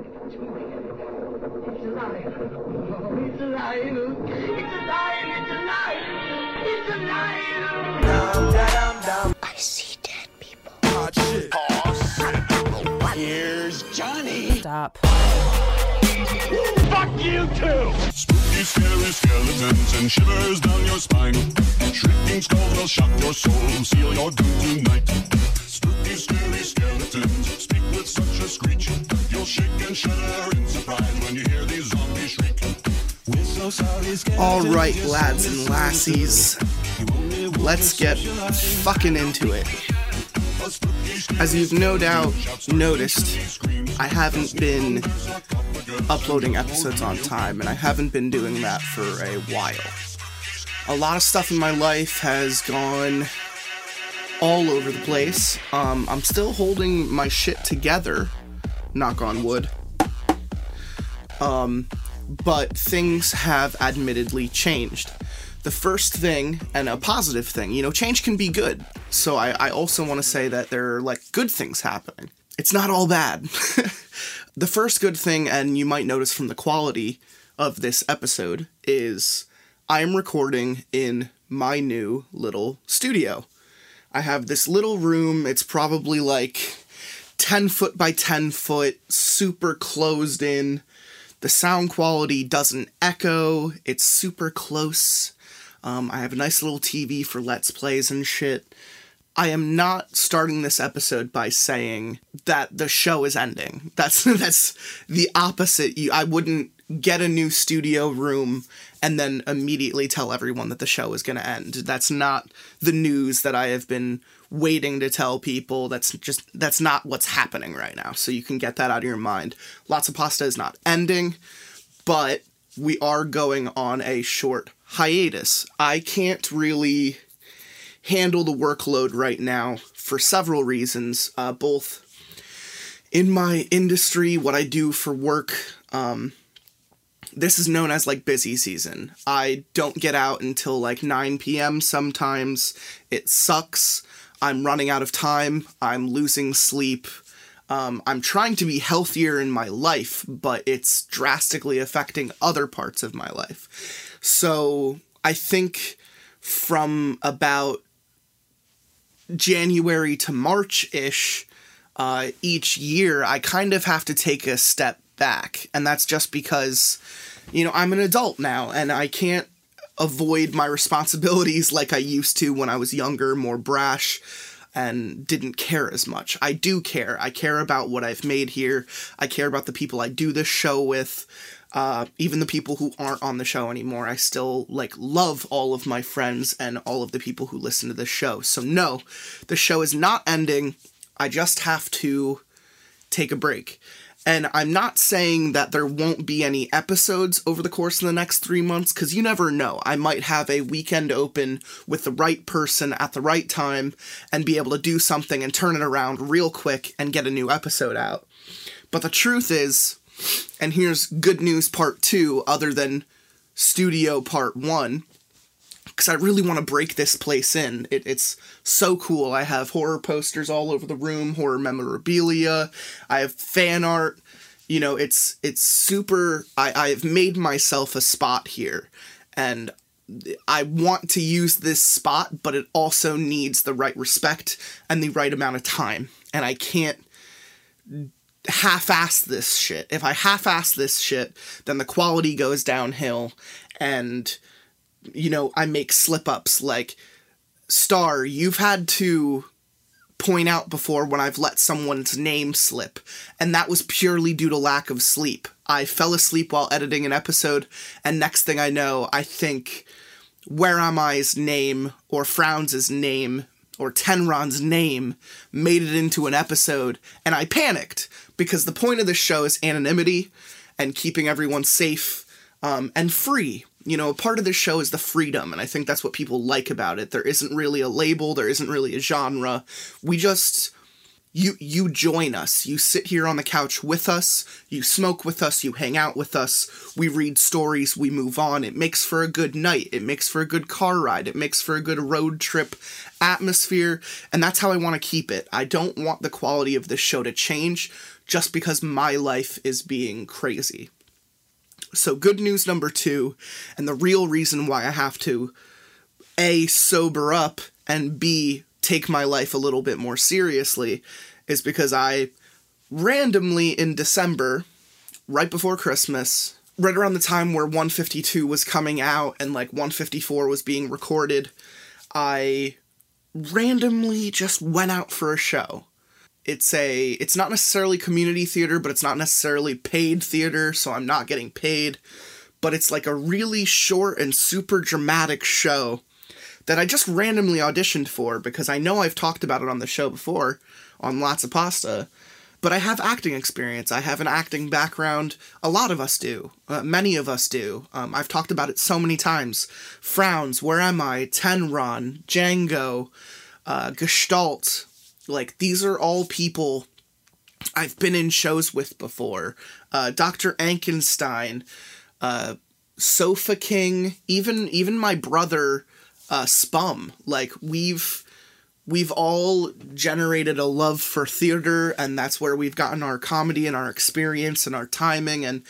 It's alive. Oh, it's alive. It's alive. It's alive. It's alive. I see dead people. Hot shit. Pause. Here's Johnny. Stop. Fuck you too! Spooky, scary skeletons and shivers down your spine. Shrieking skulls will shock your soul, seal your doom tonight. Spooky, scary skeletons speak with such a screech. You'll shake and shudder in surprise when you hear these zombies shriek. We're so sorry, All right, lads and lassies, let's get fucking into it. As you've no doubt noticed, I haven't been uploading episodes on time, and I haven't been doing that for a while. A lot of stuff in my life has gone all over the place. Um, I'm still holding my shit together, knock on wood. Um, but things have admittedly changed. The first thing, and a positive thing, you know, change can be good. So I, I also want to say that there are like good things happening. It's not all bad. the first good thing, and you might notice from the quality of this episode, is I'm recording in my new little studio. I have this little room, it's probably like 10 foot by 10 foot, super closed in. The sound quality doesn't echo, it's super close. Um, I have a nice little TV for Let's Plays and shit. I am not starting this episode by saying that the show is ending. That's that's the opposite. You, I wouldn't get a new studio room and then immediately tell everyone that the show is going to end. That's not the news that I have been waiting to tell people. That's just that's not what's happening right now. So you can get that out of your mind. Lots of pasta is not ending, but we are going on a short hiatus. I can't really handle the workload right now for several reasons, uh, both in my industry, what I do for work. Um, this is known as like busy season. I don't get out until like 9 p.m. sometimes. It sucks. I'm running out of time. I'm losing sleep. Um, I'm trying to be healthier in my life, but it's drastically affecting other parts of my life. So I think from about January to March ish, uh, each year, I kind of have to take a step back. And that's just because, you know, I'm an adult now and I can't avoid my responsibilities like I used to when I was younger, more brash, and didn't care as much. I do care. I care about what I've made here. I care about the people I do this show with. Uh, even the people who aren't on the show anymore, I still like love all of my friends and all of the people who listen to this show. So no, the show is not ending. I just have to take a break. And I'm not saying that there won't be any episodes over the course of the next three months, because you never know. I might have a weekend open with the right person at the right time and be able to do something and turn it around real quick and get a new episode out. But the truth is, and here's good news part two, other than studio part one, because I really want to break this place in. It, it's so cool. I have horror posters all over the room, horror memorabilia. I have fan art. You know, it's it's super. I I've made myself a spot here, and I want to use this spot, but it also needs the right respect and the right amount of time, and I can't half-ass this shit. If I half-ass this shit, then the quality goes downhill, and you know, I make slip ups like, Star, you've had to point out before when I've let someone's name slip, and that was purely due to lack of sleep. I fell asleep while editing an episode, and next thing I know, I think Where Am I's name, or Frowns' name, or Tenron's name made it into an episode, and I panicked because the point of this show is anonymity and keeping everyone safe um, and free. You know, a part of this show is the freedom, and I think that's what people like about it. There isn't really a label, there isn't really a genre. We just you you join us. You sit here on the couch with us, you smoke with us, you hang out with us. We read stories, we move on. It makes for a good night. It makes for a good car ride. It makes for a good road trip atmosphere, and that's how I want to keep it. I don't want the quality of this show to change just because my life is being crazy. So, good news number 2, and the real reason why I have to a sober up and b take my life a little bit more seriously is because I randomly in December, right before Christmas, right around the time where 152 was coming out and like 154 was being recorded, I randomly just went out for a show. It's a it's not necessarily community theater, but it's not necessarily paid theater, so I'm not getting paid, but it's like a really short and super dramatic show that I just randomly auditioned for because I know I've talked about it on the show before on Lots of Pasta. But I have acting experience. I have an acting background. A lot of us do. Uh, many of us do. Um, I've talked about it so many times. Frowns, Where Am I? Tenron, Django, uh, Gestalt. Like, these are all people I've been in shows with before. Uh, Dr. Ankenstein, uh, Sofa King, even even my brother uh, Spum. Like we've we've all generated a love for theater, and that's where we've gotten our comedy and our experience and our timing. And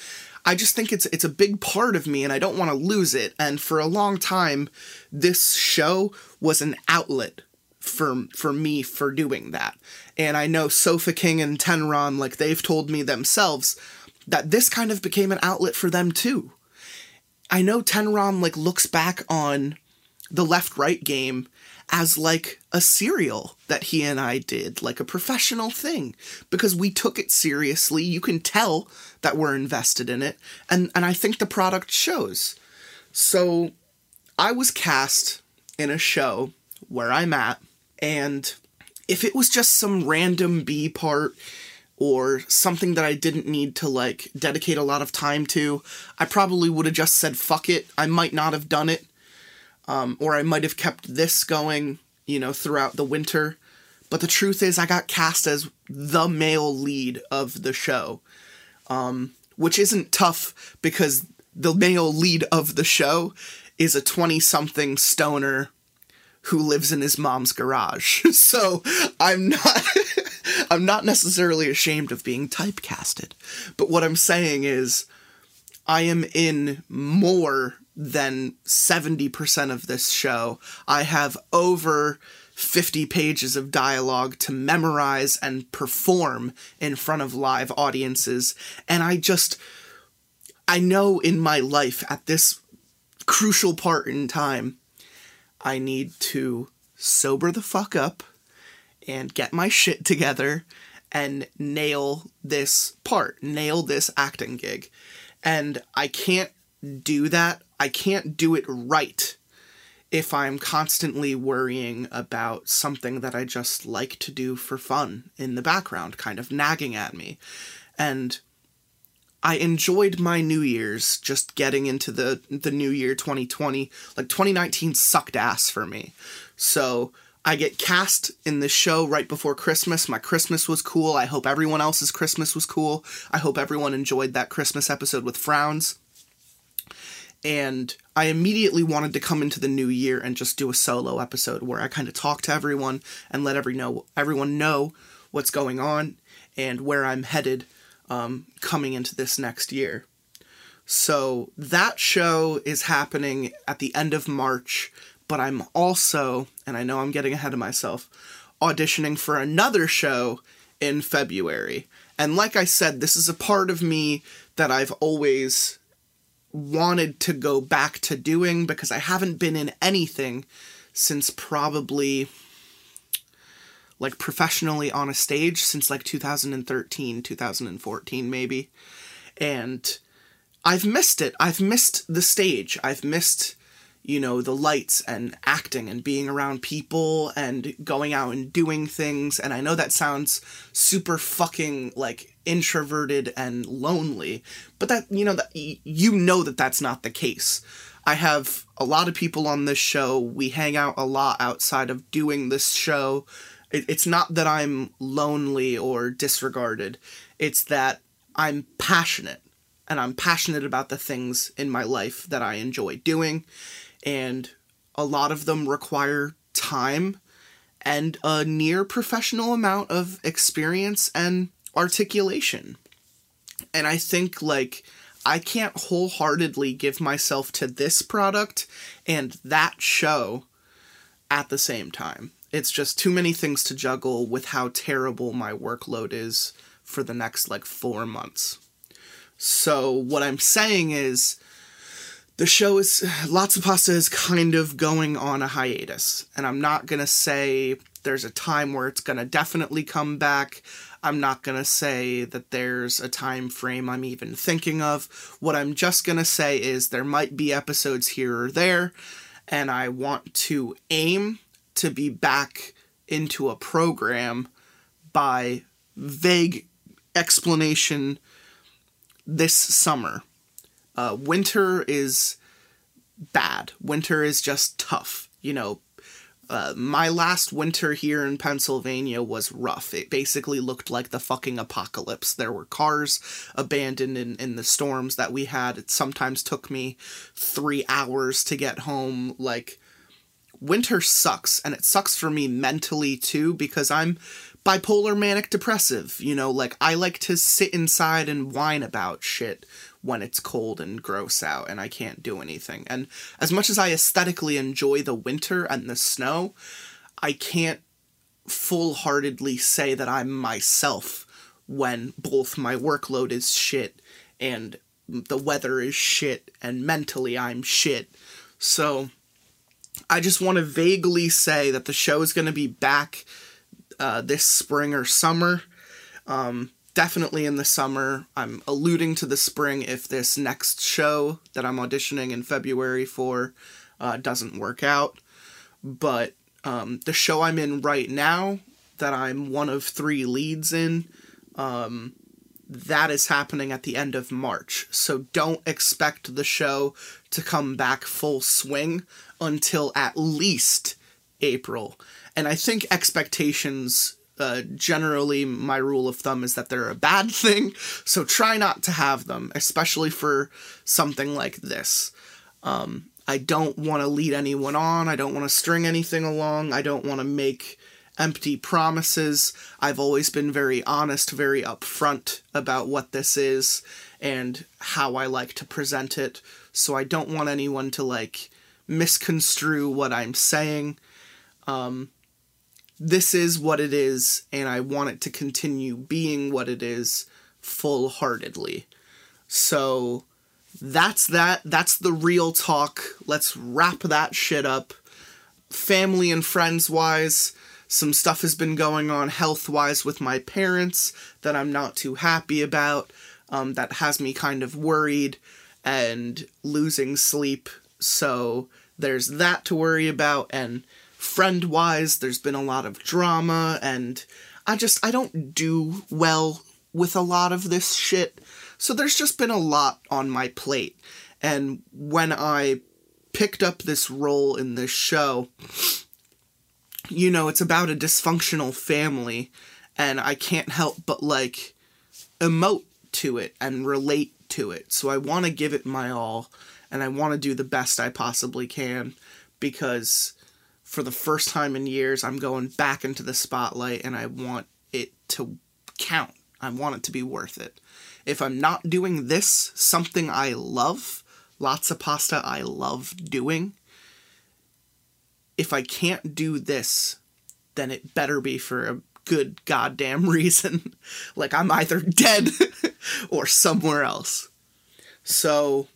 I just think it's it's a big part of me, and I don't want to lose it. And for a long time, this show was an outlet for for me for doing that. And I know Sofa King and Tenron, like they've told me themselves, that this kind of became an outlet for them too. I know Tenron like looks back on the left right game as like a serial that he and I did, like a professional thing, because we took it seriously. You can tell that we're invested in it, and, and I think the product shows. So I was cast in a show where I'm at, and if it was just some random B part or something that I didn't need to like dedicate a lot of time to, I probably would have just said fuck it. I might not have done it um, or I might have kept this going, you know, throughout the winter. But the truth is, I got cast as the male lead of the show, um, which isn't tough because the male lead of the show is a 20 something stoner who lives in his mom's garage. so I'm not I'm not necessarily ashamed of being typecasted. But what I'm saying is I am in more than 70% of this show. I have over 50 pages of dialogue to memorize and perform in front of live audiences. And I just, I know in my life at this crucial part in time, I need to sober the fuck up and get my shit together and nail this part, nail this acting gig. And I can't do that I can't do it right if I'm constantly worrying about something that I just like to do for fun in the background, kind of nagging at me. And I enjoyed my New Year's just getting into the the New Year 2020. Like 2019 sucked ass for me. So I get cast in this show right before Christmas. My Christmas was cool. I hope everyone else's Christmas was cool. I hope everyone enjoyed that Christmas episode with Frowns and I immediately wanted to come into the new year and just do a solo episode where I kind of talk to everyone and let every know everyone know what's going on and where I'm headed um, coming into this next year. So that show is happening at the end of March, but I'm also, and I know I'm getting ahead of myself, auditioning for another show in February. And like I said, this is a part of me that I've always wanted to go back to doing because I haven't been in anything since probably like professionally on a stage since like 2013, 2014 maybe. And I've missed it. I've missed the stage. I've missed you know, the lights and acting and being around people and going out and doing things. And I know that sounds super fucking like introverted and lonely, but that, you know, that you know that that's not the case. I have a lot of people on this show. We hang out a lot outside of doing this show. It, it's not that I'm lonely or disregarded. It's that I'm passionate and I'm passionate about the things in my life that I enjoy doing and a lot of them require time and a near professional amount of experience and articulation. And I think like I can't wholeheartedly give myself to this product and that show at the same time. It's just too many things to juggle with how terrible my workload is for the next like 4 months. So what I'm saying is the show is lots of pasta is kind of going on a hiatus and i'm not going to say there's a time where it's going to definitely come back i'm not going to say that there's a time frame i'm even thinking of what i'm just going to say is there might be episodes here or there and i want to aim to be back into a program by vague explanation this summer uh, winter is bad. Winter is just tough. You know, uh, my last winter here in Pennsylvania was rough. It basically looked like the fucking apocalypse. There were cars abandoned in, in the storms that we had. It sometimes took me three hours to get home. Like, winter sucks, and it sucks for me mentally too because I'm bipolar manic depressive. You know, like, I like to sit inside and whine about shit when it's cold and gross out and I can't do anything. And as much as I aesthetically enjoy the winter and the snow, I can't full heartedly say that I'm myself when both my workload is shit and the weather is shit and mentally I'm shit. So I just want to vaguely say that the show is going to be back uh, this spring or summer. Um, definitely in the summer. I'm alluding to the spring if this next show that I'm auditioning in February for uh, doesn't work out. But um, the show I'm in right now, that I'm one of three leads in, um, that is happening at the end of March. So don't expect the show to come back full swing until at least April. And I think expectations uh, generally my rule of thumb is that they're a bad thing so try not to have them especially for something like this um, i don't want to lead anyone on i don't want to string anything along i don't want to make empty promises i've always been very honest very upfront about what this is and how i like to present it so i don't want anyone to like misconstrue what i'm saying um, this is what it is, and I want it to continue being what it is full heartedly. So that's that. That's the real talk. Let's wrap that shit up. Family and friends wise, some stuff has been going on health wise with my parents that I'm not too happy about. Um, that has me kind of worried and losing sleep. So there's that to worry about. And friend wise, there's been a lot of drama, and I just, I don't do well with a lot of this shit. So there's just been a lot on my plate. And when I picked up this role in this show, you know, it's about a dysfunctional family, and I can't help but like emote to it and relate to it. So I want to give it my all, and I want to do the best I possibly can because for the first time in years, I'm going back into the spotlight and I want it to count. I want it to be worth it. If I'm not doing this, something I love, lots of pasta I love doing, if I can't do this, then it better be for a good goddamn reason. like I'm either dead or somewhere else. So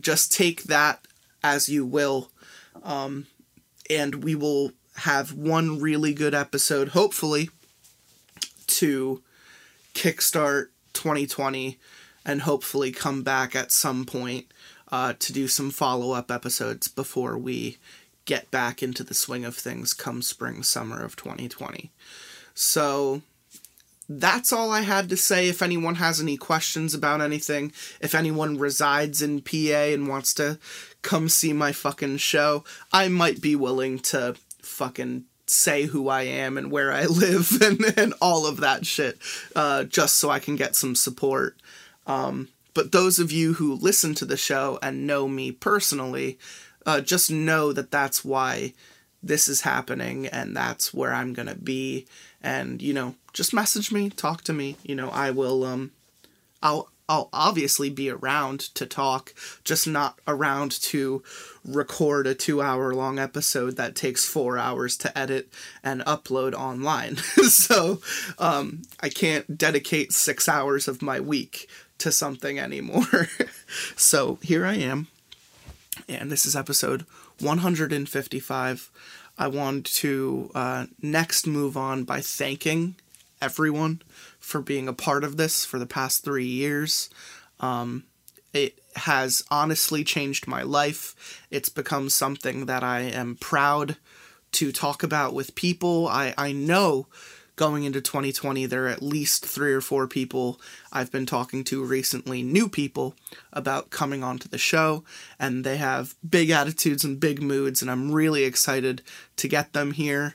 just take that as you will. Um, and we will have one really good episode, hopefully, to kickstart 2020 and hopefully come back at some point uh, to do some follow up episodes before we get back into the swing of things come spring, summer of 2020. So that's all I had to say. If anyone has any questions about anything, if anyone resides in PA and wants to come see my fucking show, I might be willing to fucking say who I am and where I live and, and all of that shit, uh, just so I can get some support. Um, but those of you who listen to the show and know me personally, uh, just know that that's why this is happening and that's where I'm gonna be. And you know, just message me, talk to me. You know, I will. Um, I'll I'll obviously be around to talk, just not around to record a two hour long episode that takes four hours to edit and upload online. so um, I can't dedicate six hours of my week to something anymore. so here I am, and this is episode 155. I want to uh, next move on by thanking everyone for being a part of this for the past three years. Um, it has honestly changed my life. It's become something that I am proud to talk about with people. I, I know going into 2020, there are at least three or four people I've been talking to recently, new people, about coming onto the show, and they have big attitudes and big moods, and I'm really excited to get them here.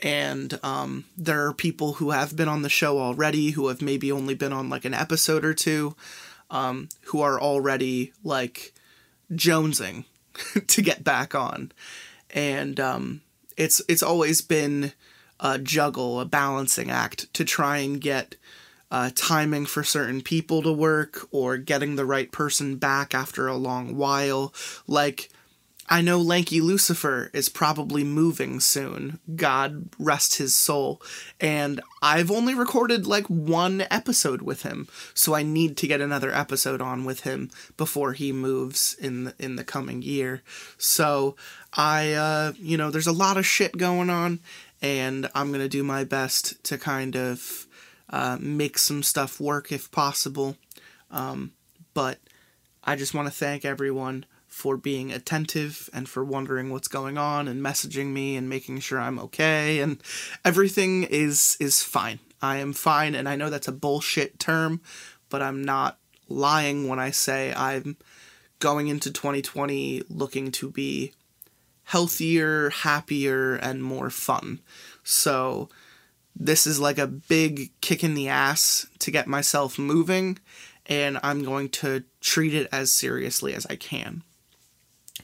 And um, there are people who have been on the show already who have maybe only been on like an episode or two um, who are already like jonesing to get back on. And um, it's it's always been a juggle a balancing act to try and get uh, timing for certain people to work or getting the right person back after a long while like I know Lanky Lucifer is probably moving soon. God rest his soul. And I've only recorded like one episode with him, so I need to get another episode on with him before he moves in the, in the coming year. So I, uh, you know, there's a lot of shit going on, and I'm gonna do my best to kind of uh, make some stuff work if possible. Um, but I just want to thank everyone for being attentive and for wondering what's going on and messaging me and making sure I'm okay and everything is is fine. I am fine and I know that's a bullshit term, but I'm not lying when I say I'm going into 2020 looking to be healthier, happier and more fun. So this is like a big kick in the ass to get myself moving and I'm going to treat it as seriously as I can.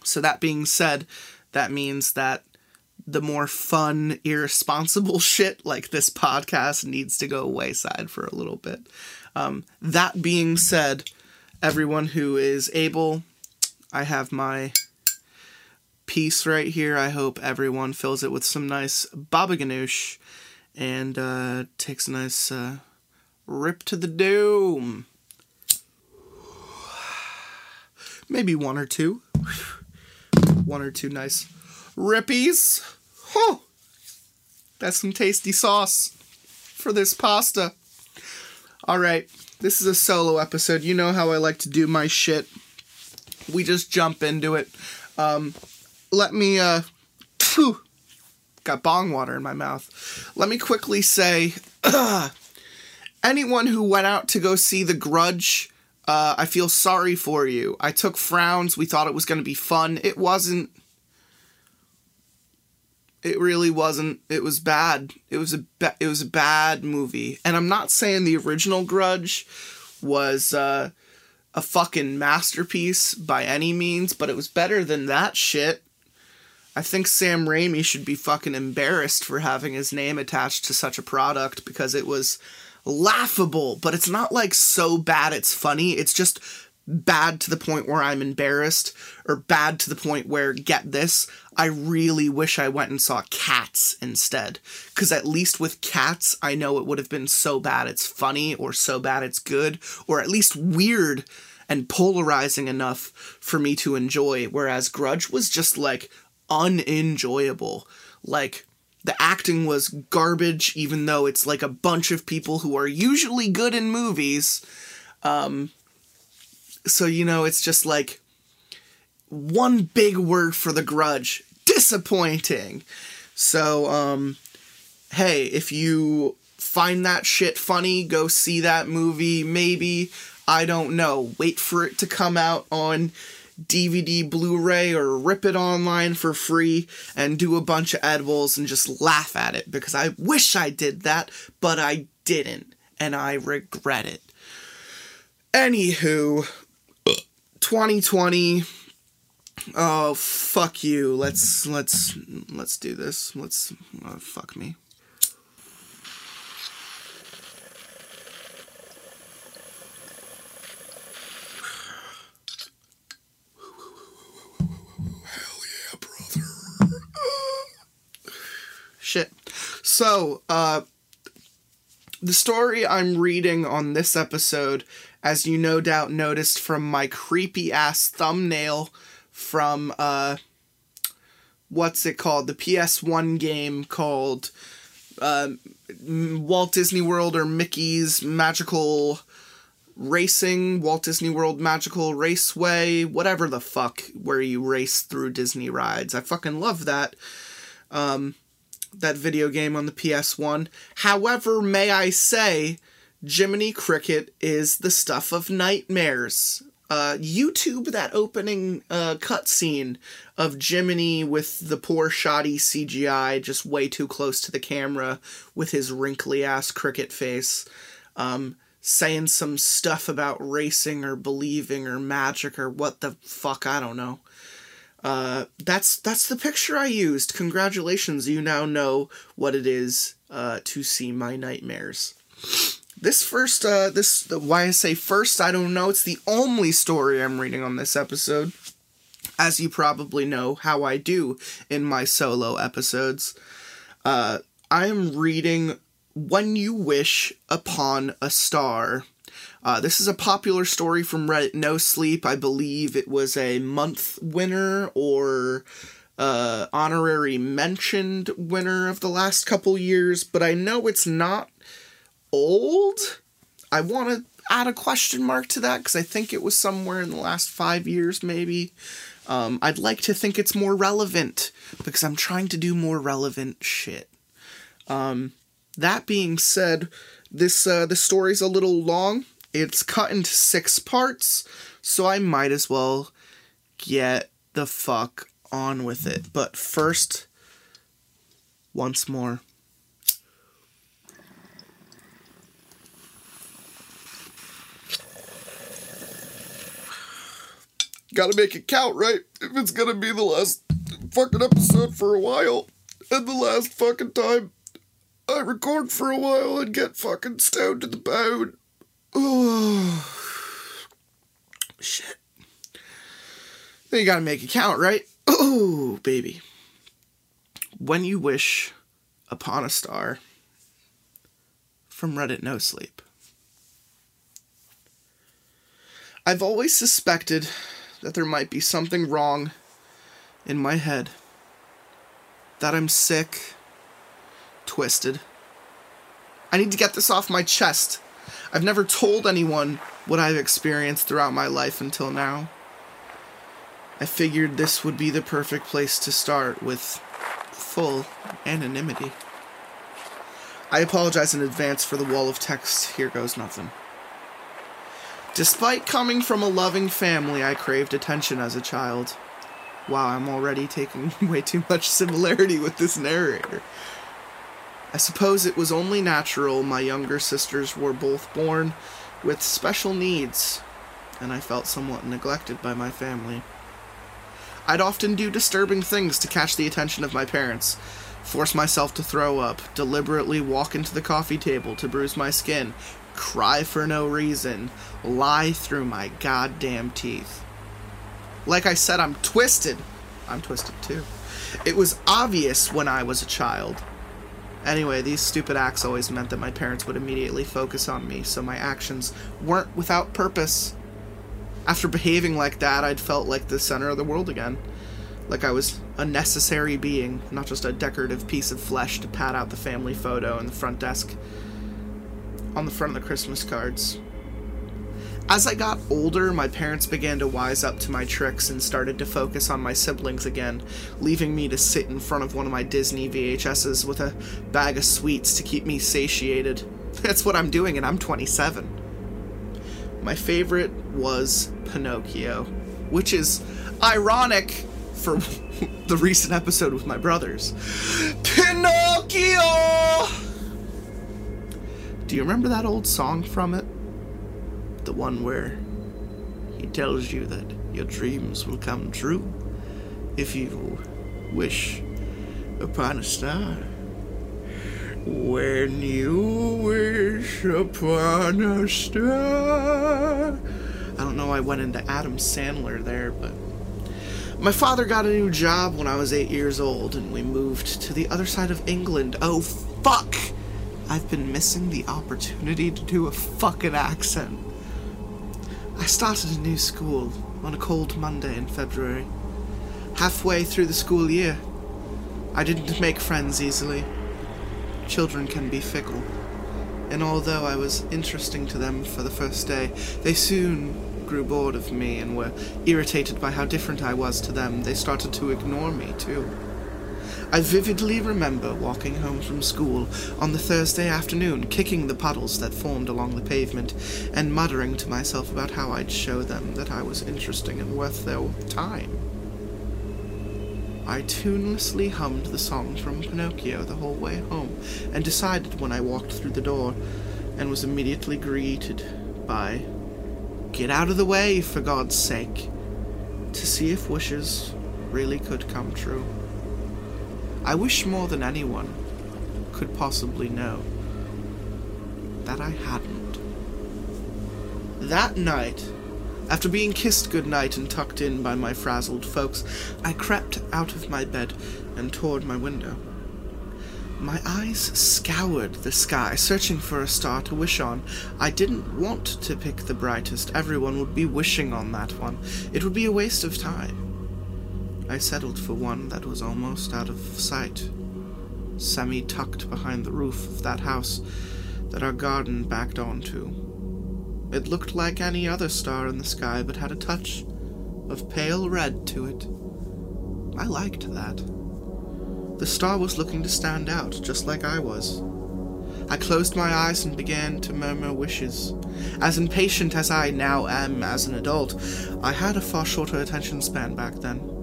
So, that being said, that means that the more fun, irresponsible shit like this podcast needs to go wayside for a little bit. Um, that being said, everyone who is able, I have my piece right here. I hope everyone fills it with some nice baba ganoush and uh, takes a nice uh, rip to the doom. Maybe one or two one or two nice rippies. Oh, that's some tasty sauce for this pasta. All right, this is a solo episode. You know how I like to do my shit. We just jump into it. Um, let me, uh, phew, got bong water in my mouth. Let me quickly say, anyone who went out to go see The Grudge uh, I feel sorry for you. I took frowns. We thought it was going to be fun. It wasn't. It really wasn't. It was bad. It was a ba- it was a bad movie. And I'm not saying the original Grudge was uh, a fucking masterpiece by any means, but it was better than that shit. I think Sam Raimi should be fucking embarrassed for having his name attached to such a product because it was laughable, but it's not like so bad it's funny. It's just bad to the point where I'm embarrassed, or bad to the point where, get this, I really wish I went and saw Cats instead. Because at least with Cats, I know it would have been so bad it's funny, or so bad it's good, or at least weird and polarizing enough for me to enjoy. Whereas Grudge was just like unenjoyable. Like, the acting was garbage, even though it's like a bunch of people who are usually good in movies. Um, so, you know, it's just like one big word for the grudge disappointing. So, um, hey, if you find that shit funny, go see that movie, maybe. I don't know. Wait for it to come out on DVD Blu ray or rip it online for free and do a bunch of edibles and just laugh at it because I wish I did that, but I didn't and I regret it. Anywho, 2020. Oh fuck you. Let's let's let's do this. Let's oh, fuck me. Shit. So, uh, the story I'm reading on this episode, as you no doubt noticed from my creepy ass thumbnail from, uh, what's it called? The PS1 game called, uh, Walt Disney World or Mickey's Magical Racing, Walt Disney World Magical Raceway, whatever the fuck, where you race through Disney rides. I fucking love that. Um, that video game on the PS1. However, may I say, Jiminy Cricket is the stuff of nightmares. Uh, YouTube that opening uh, cutscene of Jiminy with the poor shoddy CGI just way too close to the camera with his wrinkly ass cricket face, um, saying some stuff about racing or believing or magic or what the fuck I don't know. Uh, that's that's the picture I used. Congratulations, you now know what it is uh, to see my nightmares. This first, uh, this why I say first, I don't know. It's the only story I'm reading on this episode. As you probably know, how I do in my solo episodes. Uh, I am reading "When You Wish Upon a Star." Uh, this is a popular story from Reddit No Sleep. I believe it was a month winner or uh, honorary mentioned winner of the last couple years, but I know it's not old. I want to add a question mark to that because I think it was somewhere in the last five years, maybe. Um, I'd like to think it's more relevant because I'm trying to do more relevant shit. Um, that being said, this uh, the story's a little long. It's cut into six parts, so I might as well get the fuck on with it. But first, once more. Gotta make it count, right? If it's gonna be the last fucking episode for a while, and the last fucking time I record for a while and get fucking stoned to the bone. Oh, shit. Then you gotta make it count, right? Oh, baby. When you wish upon a star from Reddit No Sleep. I've always suspected that there might be something wrong in my head. That I'm sick, twisted. I need to get this off my chest. I've never told anyone what I've experienced throughout my life until now. I figured this would be the perfect place to start with full anonymity. I apologize in advance for the wall of text. Here goes nothing. Despite coming from a loving family, I craved attention as a child. Wow, I'm already taking way too much similarity with this narrator. I suppose it was only natural my younger sisters were both born with special needs, and I felt somewhat neglected by my family. I'd often do disturbing things to catch the attention of my parents, force myself to throw up, deliberately walk into the coffee table to bruise my skin, cry for no reason, lie through my goddamn teeth. Like I said, I'm twisted. I'm twisted too. It was obvious when I was a child. Anyway, these stupid acts always meant that my parents would immediately focus on me, so my actions weren't without purpose. After behaving like that, I'd felt like the center of the world again. Like I was a necessary being, not just a decorative piece of flesh to pad out the family photo in the front desk on the front of the Christmas cards. As I got older, my parents began to wise up to my tricks and started to focus on my siblings again, leaving me to sit in front of one of my Disney VHSs with a bag of sweets to keep me satiated. That's what I'm doing, and I'm 27. My favorite was Pinocchio, which is ironic for the recent episode with my brothers. Pinocchio! Do you remember that old song from it? The one where he tells you that your dreams will come true if you wish upon a star. When you wish upon a star. I don't know, I went into Adam Sandler there, but. My father got a new job when I was eight years old, and we moved to the other side of England. Oh, fuck! I've been missing the opportunity to do a fucking accent. I started a new school on a cold Monday in February. Halfway through the school year, I didn't make friends easily. Children can be fickle, and although I was interesting to them for the first day, they soon grew bored of me and were irritated by how different I was to them. They started to ignore me, too. I vividly remember walking home from school on the Thursday afternoon, kicking the puddles that formed along the pavement, and muttering to myself about how I'd show them that I was interesting and worth their time. I tunelessly hummed the song from Pinocchio the whole way home, and decided when I walked through the door, and was immediately greeted by, Get out of the way, for God's sake, to see if wishes really could come true. I wish more than anyone could possibly know that I hadn't. That night, after being kissed goodnight and tucked in by my frazzled folks, I crept out of my bed and toward my window. My eyes scoured the sky, searching for a star to wish on. I didn't want to pick the brightest. Everyone would be wishing on that one. It would be a waste of time. I settled for one that was almost out of sight, semi tucked behind the roof of that house that our garden backed onto. It looked like any other star in the sky, but had a touch of pale red to it. I liked that. The star was looking to stand out, just like I was. I closed my eyes and began to murmur wishes. As impatient as I now am as an adult, I had a far shorter attention span back then.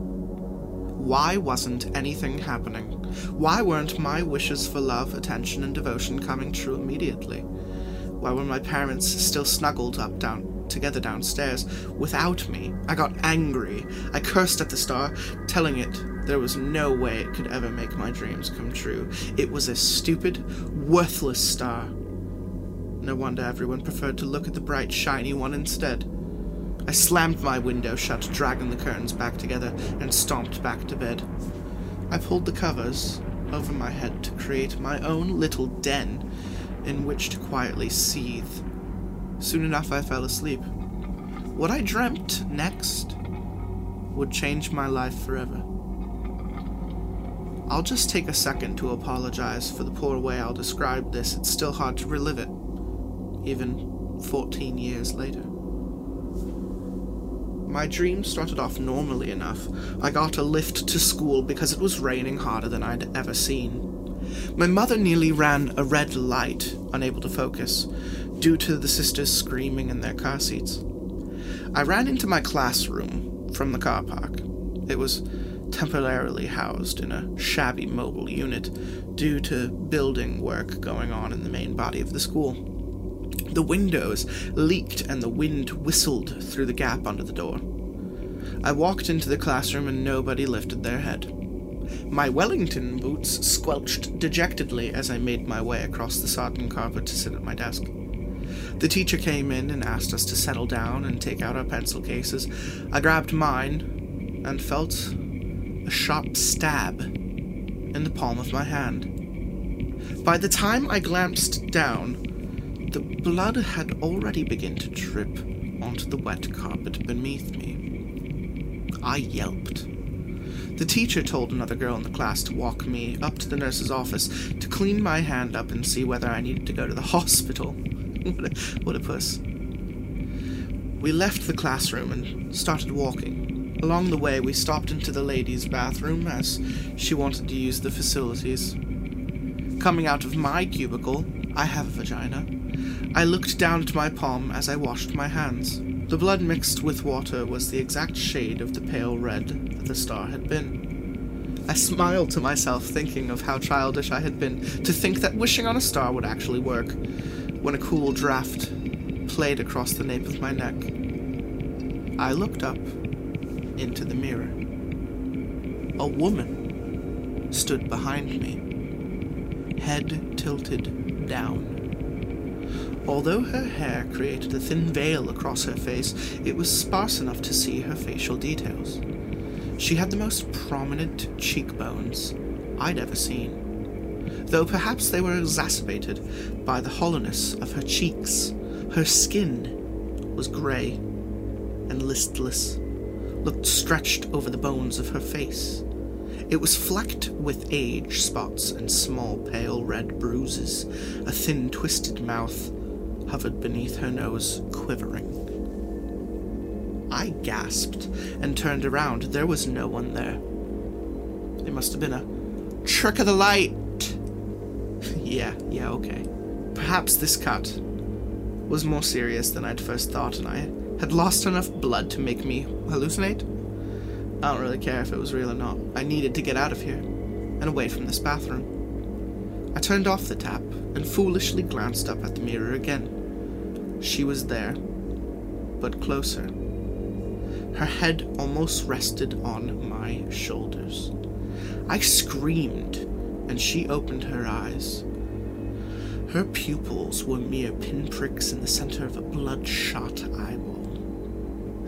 Why wasn't anything happening? Why weren't my wishes for love, attention, and devotion coming true immediately? Why were my parents still snuggled up down together downstairs without me? I got angry. I cursed at the star, telling it there was no way it could ever make my dreams come true. It was a stupid, worthless star. No wonder everyone preferred to look at the bright, shiny one instead. I slammed my window shut, dragging the curtains back together, and stomped back to bed. I pulled the covers over my head to create my own little den in which to quietly seethe. Soon enough, I fell asleep. What I dreamt next would change my life forever. I'll just take a second to apologize for the poor way I'll describe this. It's still hard to relive it, even 14 years later. My dream started off normally enough. I got a lift to school because it was raining harder than I'd ever seen. My mother nearly ran a red light, unable to focus, due to the sisters screaming in their car seats. I ran into my classroom from the car park. It was temporarily housed in a shabby mobile unit due to building work going on in the main body of the school. The windows leaked and the wind whistled through the gap under the door. I walked into the classroom and nobody lifted their head. My Wellington boots squelched dejectedly as I made my way across the sodden carpet to sit at my desk. The teacher came in and asked us to settle down and take out our pencil cases. I grabbed mine and felt a sharp stab in the palm of my hand. By the time I glanced down, the blood had already begun to drip onto the wet carpet beneath me. I yelped. The teacher told another girl in the class to walk me up to the nurse's office to clean my hand up and see whether I needed to go to the hospital. what, a, what a puss. We left the classroom and started walking. Along the way, we stopped into the ladies' bathroom as she wanted to use the facilities. Coming out of my cubicle, I have a vagina I looked down at my palm as I washed my hands. The blood mixed with water was the exact shade of the pale red that the star had been. I smiled to myself, thinking of how childish I had been to think that wishing on a star would actually work, when a cool draft played across the nape of my neck. I looked up into the mirror. A woman stood behind me, head tilted down. Although her hair created a thin veil across her face, it was sparse enough to see her facial details. She had the most prominent cheekbones I'd ever seen, though perhaps they were exacerbated by the hollowness of her cheeks. Her skin was grey and listless, looked stretched over the bones of her face. It was flecked with age spots and small pale red bruises. A thin, twisted mouth hovered beneath her nose, quivering. I gasped and turned around. There was no one there. It must have been a trick of the light. yeah, yeah, okay. Perhaps this cut was more serious than I'd first thought, and I had lost enough blood to make me hallucinate. I don't really care if it was real or not. I needed to get out of here and away from this bathroom. I turned off the tap and foolishly glanced up at the mirror again. She was there, but closer. Her head almost rested on my shoulders. I screamed, and she opened her eyes. Her pupils were mere pinpricks in the center of a bloodshot eyeball.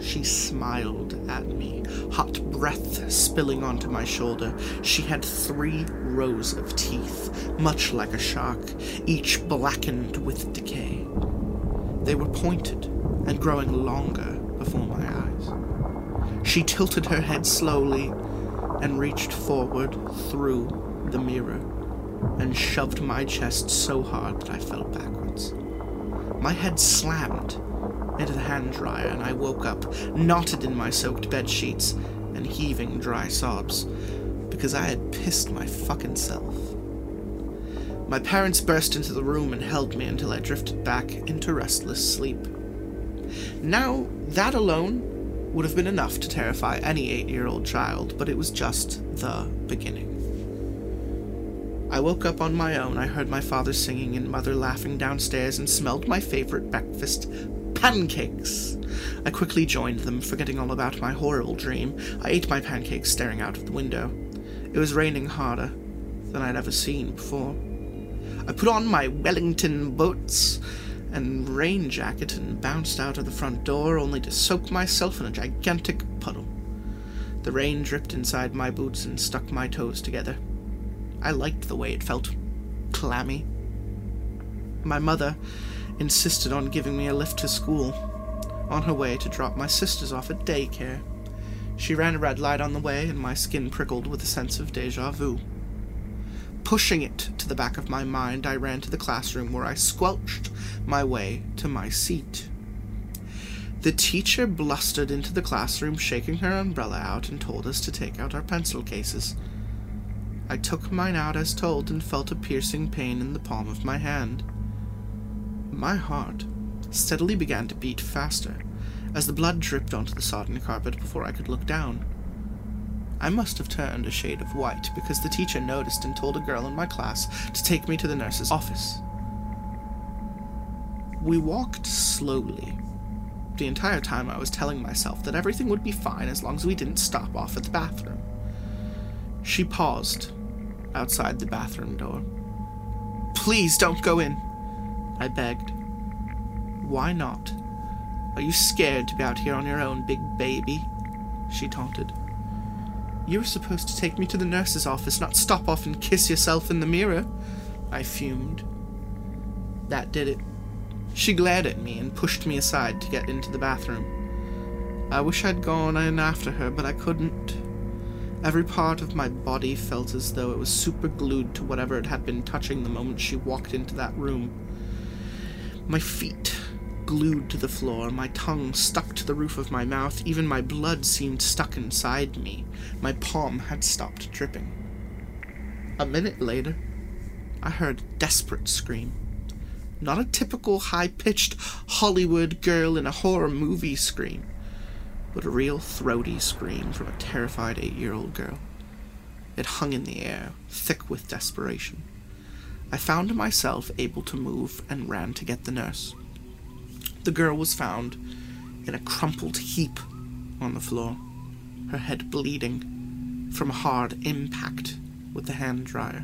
She smiled at me, hot breath spilling onto my shoulder. She had three rows of teeth, much like a shark, each blackened with decay. They were pointed and growing longer before my eyes. She tilted her head slowly and reached forward through the mirror and shoved my chest so hard that I fell backwards. My head slammed into the hand dryer, and I woke up, knotted in my soaked bed sheets and heaving dry sobs, because I had pissed my fucking self. My parents burst into the room and held me until I drifted back into restless sleep. Now, that alone would have been enough to terrify any eight year old child, but it was just the beginning. I woke up on my own. I heard my father singing and mother laughing downstairs and smelled my favorite breakfast pancakes. I quickly joined them, forgetting all about my horrible dream. I ate my pancakes staring out of the window. It was raining harder than I'd ever seen before. I put on my Wellington boots and rain jacket and bounced out of the front door only to soak myself in a gigantic puddle. The rain dripped inside my boots and stuck my toes together. I liked the way it felt clammy. My mother insisted on giving me a lift to school on her way to drop my sisters off at daycare. She ran a red light on the way, and my skin prickled with a sense of deja vu. Pushing it to the back of my mind, I ran to the classroom where I squelched my way to my seat. The teacher blustered into the classroom, shaking her umbrella out, and told us to take out our pencil cases. I took mine out as told and felt a piercing pain in the palm of my hand. My heart steadily began to beat faster as the blood dripped onto the sodden carpet before I could look down. I must have turned a shade of white because the teacher noticed and told a girl in my class to take me to the nurse's office. We walked slowly. The entire time I was telling myself that everything would be fine as long as we didn't stop off at the bathroom. She paused outside the bathroom door. Please don't go in, I begged. Why not? Are you scared to be out here on your own, big baby? She taunted. You were supposed to take me to the nurse's office, not stop off and kiss yourself in the mirror. I fumed. That did it. She glared at me and pushed me aside to get into the bathroom. I wish I'd gone in after her, but I couldn't. Every part of my body felt as though it was superglued to whatever it had been touching the moment she walked into that room. My feet glued to the floor, my tongue stuck to the roof of my mouth, even my blood seemed stuck inside me. My palm had stopped dripping. A minute later, I heard a desperate scream. Not a typical high pitched Hollywood girl in a horror movie scream, but a real throaty scream from a terrified eight year old girl. It hung in the air, thick with desperation. I found myself able to move and ran to get the nurse. The girl was found in a crumpled heap on the floor, her head bleeding from hard impact with the hand dryer.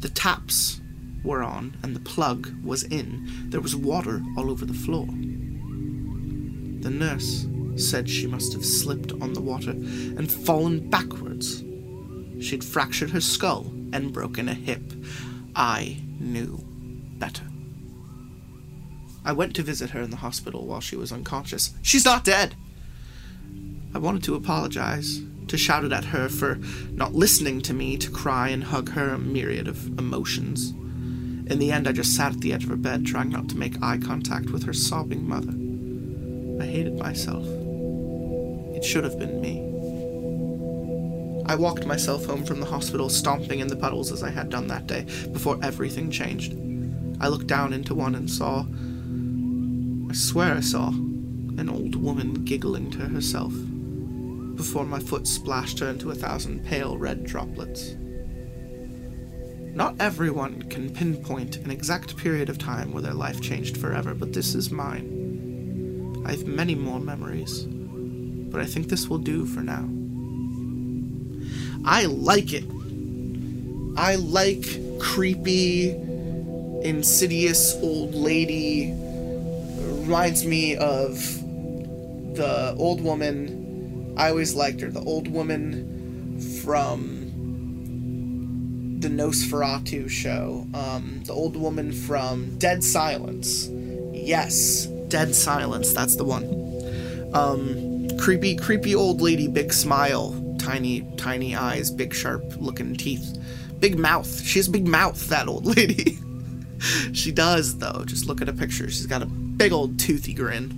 The taps were on and the plug was in. There was water all over the floor. The nurse said she must have slipped on the water and fallen backwards. She'd fractured her skull and broken a hip. I knew better. I went to visit her in the hospital while she was unconscious. She's not dead! I wanted to apologize, to shout it at her for not listening to me, to cry and hug her a myriad of emotions. In the end, I just sat at the edge of her bed, trying not to make eye contact with her sobbing mother. I hated myself. It should have been me. I walked myself home from the hospital, stomping in the puddles as I had done that day, before everything changed. I looked down into one and saw. I swear I saw an old woman giggling to herself before my foot splashed her into a thousand pale red droplets. Not everyone can pinpoint an exact period of time where their life changed forever, but this is mine. I have many more memories, but I think this will do for now. I like it. I like creepy, insidious old lady. Reminds me of the old woman I always liked her. The old woman from the Nosferatu show. Um, the old woman from Dead Silence. Yes, Dead Silence. That's the one. Um, creepy, creepy old lady, big smile, tiny, tiny eyes, big, sharp looking teeth, big mouth. She has big mouth, that old lady. she does, though. Just look at a picture. She's got a big old toothy grin.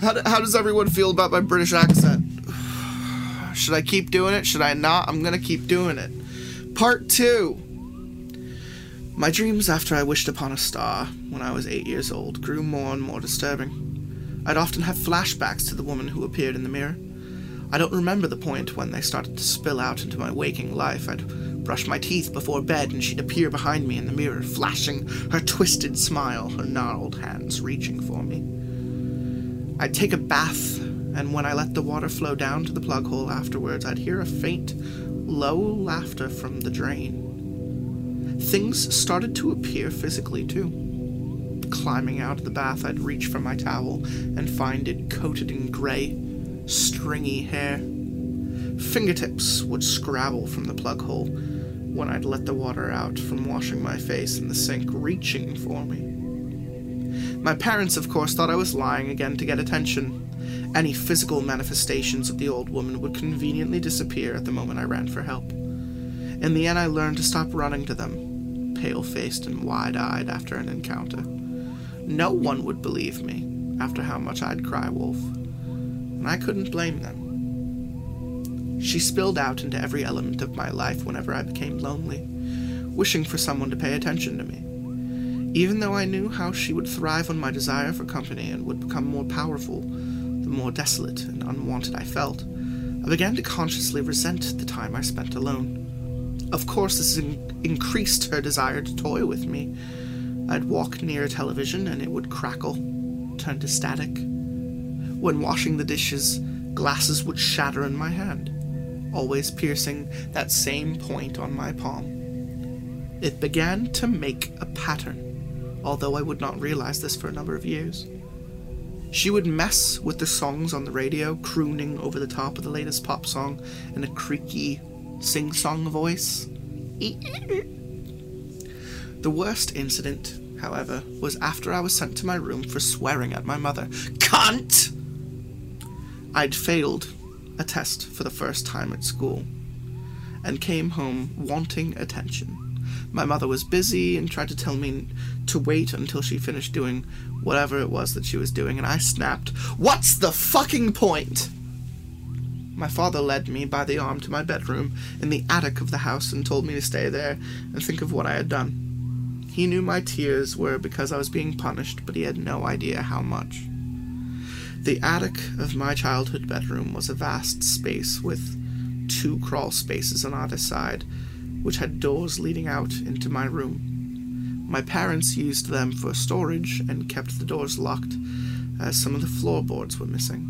How, do, how does everyone feel about my British accent? Should I keep doing it? Should I not? I'm gonna keep doing it. Part 2. My dreams after I wished upon a star when I was eight years old grew more and more disturbing. I'd often have flashbacks to the woman who appeared in the mirror. I don't remember the point when they started to spill out into my waking life. I'd brush my teeth before bed and she'd appear behind me in the mirror, flashing her twisted smile, her gnarled hands reaching for me. I'd take a bath, and when I let the water flow down to the plug hole afterwards, I'd hear a faint, low laughter from the drain. Things started to appear physically, too. Climbing out of the bath, I'd reach for my towel and find it coated in gray, stringy hair. Fingertips would scrabble from the plug hole when I'd let the water out from washing my face in the sink, reaching for me. My parents, of course, thought I was lying again to get attention. Any physical manifestations of the old woman would conveniently disappear at the moment I ran for help. In the end, I learned to stop running to them, pale faced and wide eyed after an encounter. No one would believe me after how much I'd cry wolf, and I couldn't blame them. She spilled out into every element of my life whenever I became lonely, wishing for someone to pay attention to me even though I knew how she would thrive on my desire for company and would become more powerful the more desolate and unwanted I felt, I began to consciously resent the time I spent alone. Of course, this in- increased her desire to toy with me. I'd walk near a television and it would crackle, turn to static. When washing the dishes, glasses would shatter in my hand, always piercing that same point on my palm. It began to make a pattern although I would not realize this for a number of years. She would mess with the songs on the radio, crooning over the top of the latest pop song in a creaky, sing song voice. the worst incident, however, was after I was sent to my room for swearing at my mother. Cunt! I'd failed a test for the first time at school and came home wanting attention. My mother was busy and tried to tell me to wait until she finished doing whatever it was that she was doing, and I snapped, What's the fucking point? My father led me by the arm to my bedroom in the attic of the house and told me to stay there and think of what I had done. He knew my tears were because I was being punished, but he had no idea how much. The attic of my childhood bedroom was a vast space with two crawl spaces on either side, which had doors leading out into my room. My parents used them for storage and kept the doors locked, as some of the floorboards were missing.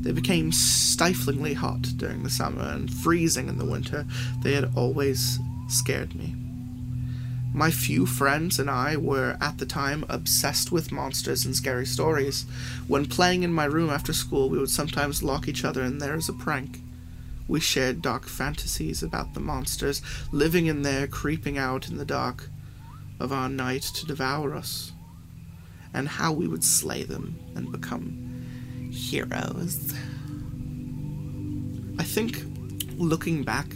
They became stiflingly hot during the summer and freezing in the winter. They had always scared me. My few friends and I were at the time obsessed with monsters and scary stories. When playing in my room after school, we would sometimes lock each other in there as a prank. We shared dark fantasies about the monsters living in there, creeping out in the dark of our night to devour us, and how we would slay them and become heroes. I think, looking back,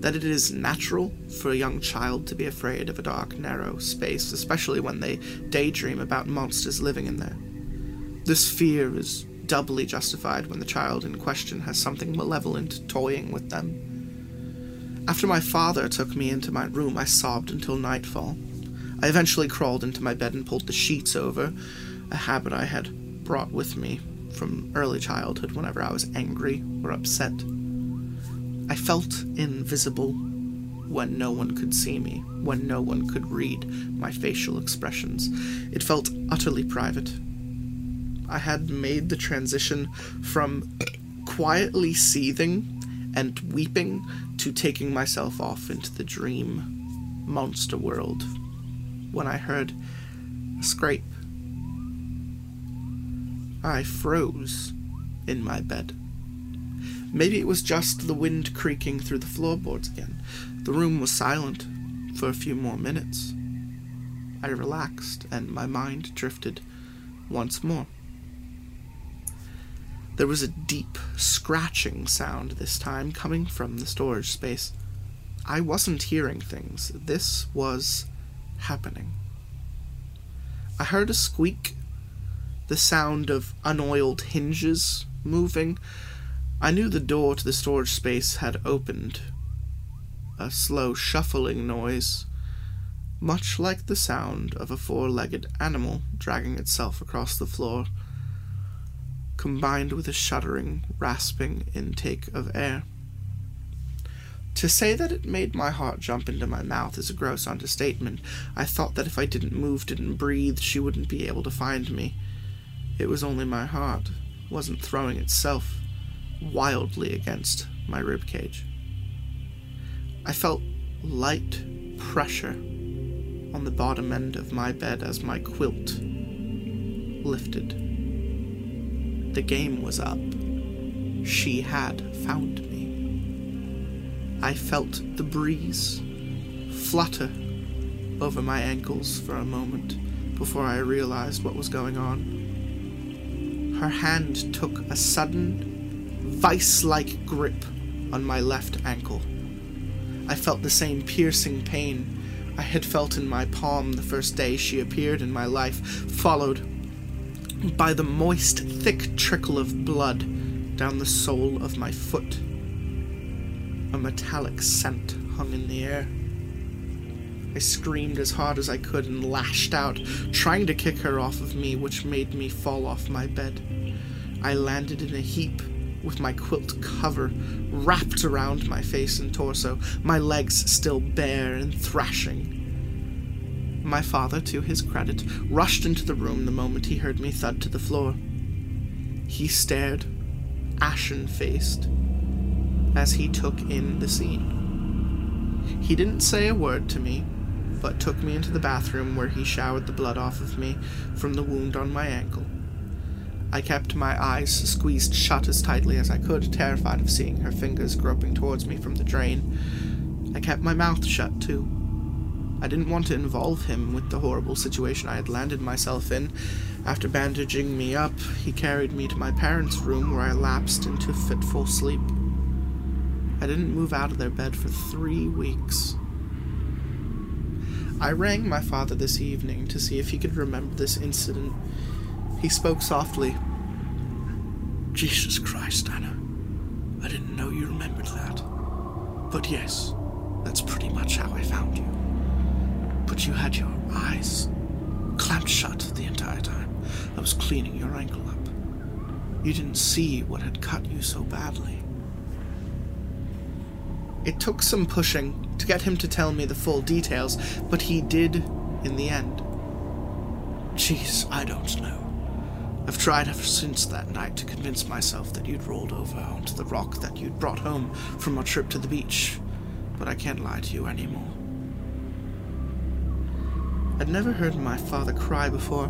that it is natural for a young child to be afraid of a dark, narrow space, especially when they daydream about monsters living in there. This fear is doubly justified when the child in question has something malevolent toying with them. After my father took me into my room, I sobbed until nightfall. I eventually crawled into my bed and pulled the sheets over, a habit I had brought with me from early childhood whenever I was angry or upset. I felt invisible when no one could see me, when no one could read my facial expressions. It felt utterly private. I had made the transition from quietly seething and weeping to taking myself off into the dream monster world when I heard a scrape. I froze in my bed. Maybe it was just the wind creaking through the floorboards again. The room was silent for a few more minutes. I relaxed and my mind drifted once more. There was a deep scratching sound this time coming from the storage space. I wasn't hearing things. This was happening. I heard a squeak, the sound of unoiled hinges moving. I knew the door to the storage space had opened. A slow shuffling noise, much like the sound of a four legged animal dragging itself across the floor, combined with a shuddering, rasping intake of air. To say that it made my heart jump into my mouth is a gross understatement. I thought that if I didn't move, didn't breathe, she wouldn't be able to find me. It was only my heart, wasn't throwing itself wildly against my rib cage. I felt light pressure on the bottom end of my bed as my quilt lifted. The game was up. She had found me. I felt the breeze flutter over my ankles for a moment before I realized what was going on. Her hand took a sudden, vice like grip on my left ankle. I felt the same piercing pain I had felt in my palm the first day she appeared in my life, followed by the moist, thick trickle of blood down the sole of my foot. A metallic scent hung in the air. I screamed as hard as I could and lashed out, trying to kick her off of me, which made me fall off my bed. I landed in a heap with my quilt cover wrapped around my face and torso, my legs still bare and thrashing. My father, to his credit, rushed into the room the moment he heard me thud to the floor. He stared, ashen faced, as he took in the scene. He didn't say a word to me, but took me into the bathroom where he showered the blood off of me from the wound on my ankle. I kept my eyes squeezed shut as tightly as I could, terrified of seeing her fingers groping towards me from the drain. I kept my mouth shut, too. I didn't want to involve him with the horrible situation I had landed myself in. After bandaging me up, he carried me to my parents' room where I lapsed into fitful sleep. I didn't move out of their bed for three weeks. I rang my father this evening to see if he could remember this incident. He spoke softly. Jesus Christ, Anna. I didn't know you remembered that. But yes, that's pretty much how I found you. But you had your eyes clamped shut the entire time. I was cleaning your ankle up. You didn't see what had cut you so badly. It took some pushing to get him to tell me the full details, but he did in the end. Jeez, I don't know. I've tried ever since that night to convince myself that you'd rolled over onto the rock that you'd brought home from our trip to the beach, but I can't lie to you anymore. I'd never heard my father cry before.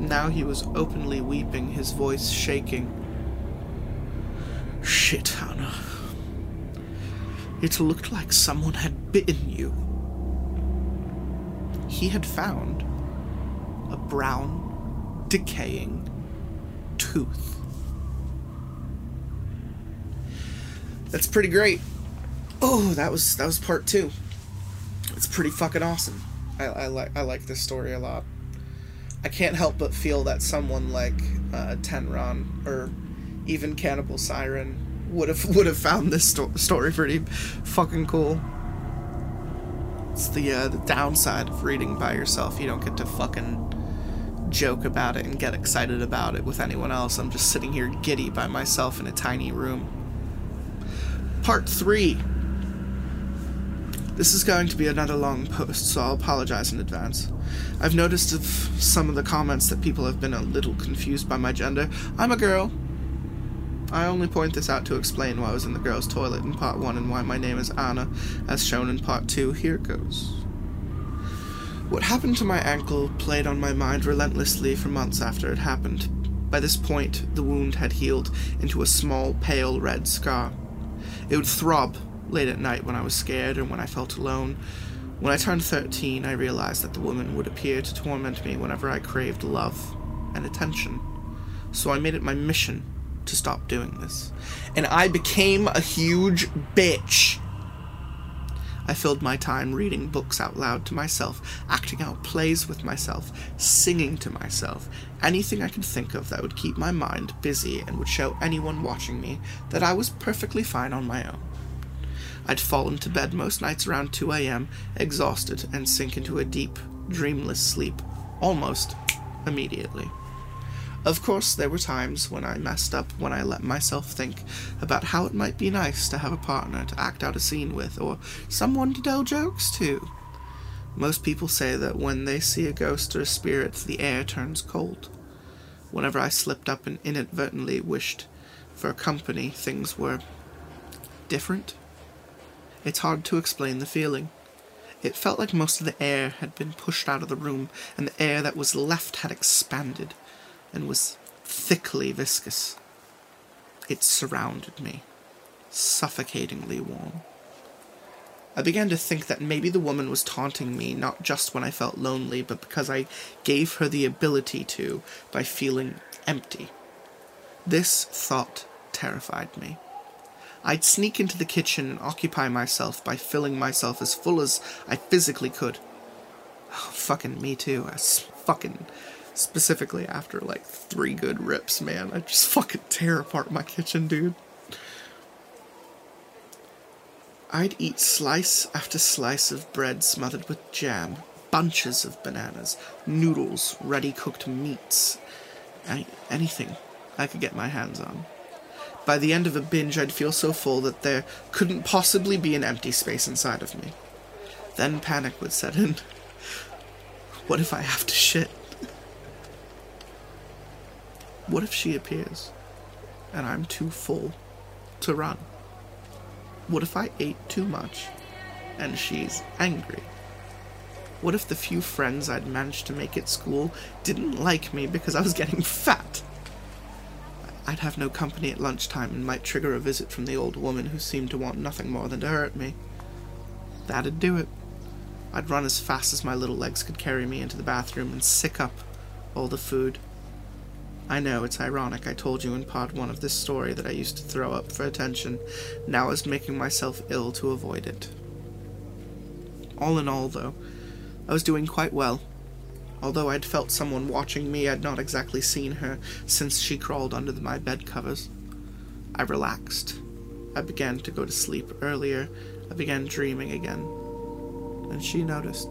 Now he was openly weeping, his voice shaking. Shit, Hannah. It looked like someone had bitten you. He had found a brown, decaying tooth. That's pretty great. Oh, that was that was part two. It's pretty fucking awesome. I, I like I like this story a lot. I can't help but feel that someone like uh, Tenron or even Cannibal Siren would have would have found this sto- story pretty fucking cool. It's the uh, the downside of reading by yourself. You don't get to fucking joke about it and get excited about it with anyone else. I'm just sitting here giddy by myself in a tiny room. Part three. This is going to be another long post, so I'll apologize in advance. I've noticed of some of the comments that people have been a little confused by my gender. I'm a girl. I only point this out to explain why I was in the girls' toilet in part 1 and why my name is Anna, as shown in part 2. Here goes. What happened to my ankle played on my mind relentlessly for months after it happened. By this point, the wound had healed into a small, pale red scar. It would throb late at night when I was scared and when I felt alone. When I turned 13, I realized that the woman would appear to torment me whenever I craved love and attention. So I made it my mission to stop doing this. And I became a huge bitch. I filled my time reading books out loud to myself, acting out plays with myself, singing to myself, anything I could think of that would keep my mind busy and would show anyone watching me that I was perfectly fine on my own. I'd fall into bed most nights around 2 a.m., exhausted, and sink into a deep, dreamless sleep almost immediately. Of course, there were times when I messed up when I let myself think about how it might be nice to have a partner to act out a scene with, or someone to tell jokes to. Most people say that when they see a ghost or a spirit, the air turns cold. Whenever I slipped up and inadvertently wished for company, things were different. It's hard to explain the feeling. It felt like most of the air had been pushed out of the room, and the air that was left had expanded and was thickly viscous. It surrounded me, suffocatingly warm. I began to think that maybe the woman was taunting me not just when I felt lonely, but because I gave her the ability to by feeling empty. This thought terrified me. I'd sneak into the kitchen and occupy myself by filling myself as full as I physically could. Oh, fucking me too. I fucking specifically after like three good rips, man. I just fucking tear apart my kitchen, dude. I'd eat slice after slice of bread smothered with jam, bunches of bananas, noodles, ready cooked meats, any, anything I could get my hands on. By the end of a binge, I'd feel so full that there couldn't possibly be an empty space inside of me. Then panic would set in. What if I have to shit? What if she appears and I'm too full to run? What if I ate too much and she's angry? What if the few friends I'd managed to make at school didn't like me because I was getting fat? I'd have no company at lunchtime and might trigger a visit from the old woman who seemed to want nothing more than to hurt me. That'd do it. I'd run as fast as my little legs could carry me into the bathroom and sick up all the food. I know it's ironic I told you in part one of this story that I used to throw up for attention. Now I was making myself ill to avoid it. All in all, though, I was doing quite well. Although I'd felt someone watching me, I'd not exactly seen her since she crawled under my bed covers. I relaxed. I began to go to sleep earlier. I began dreaming again. And she noticed.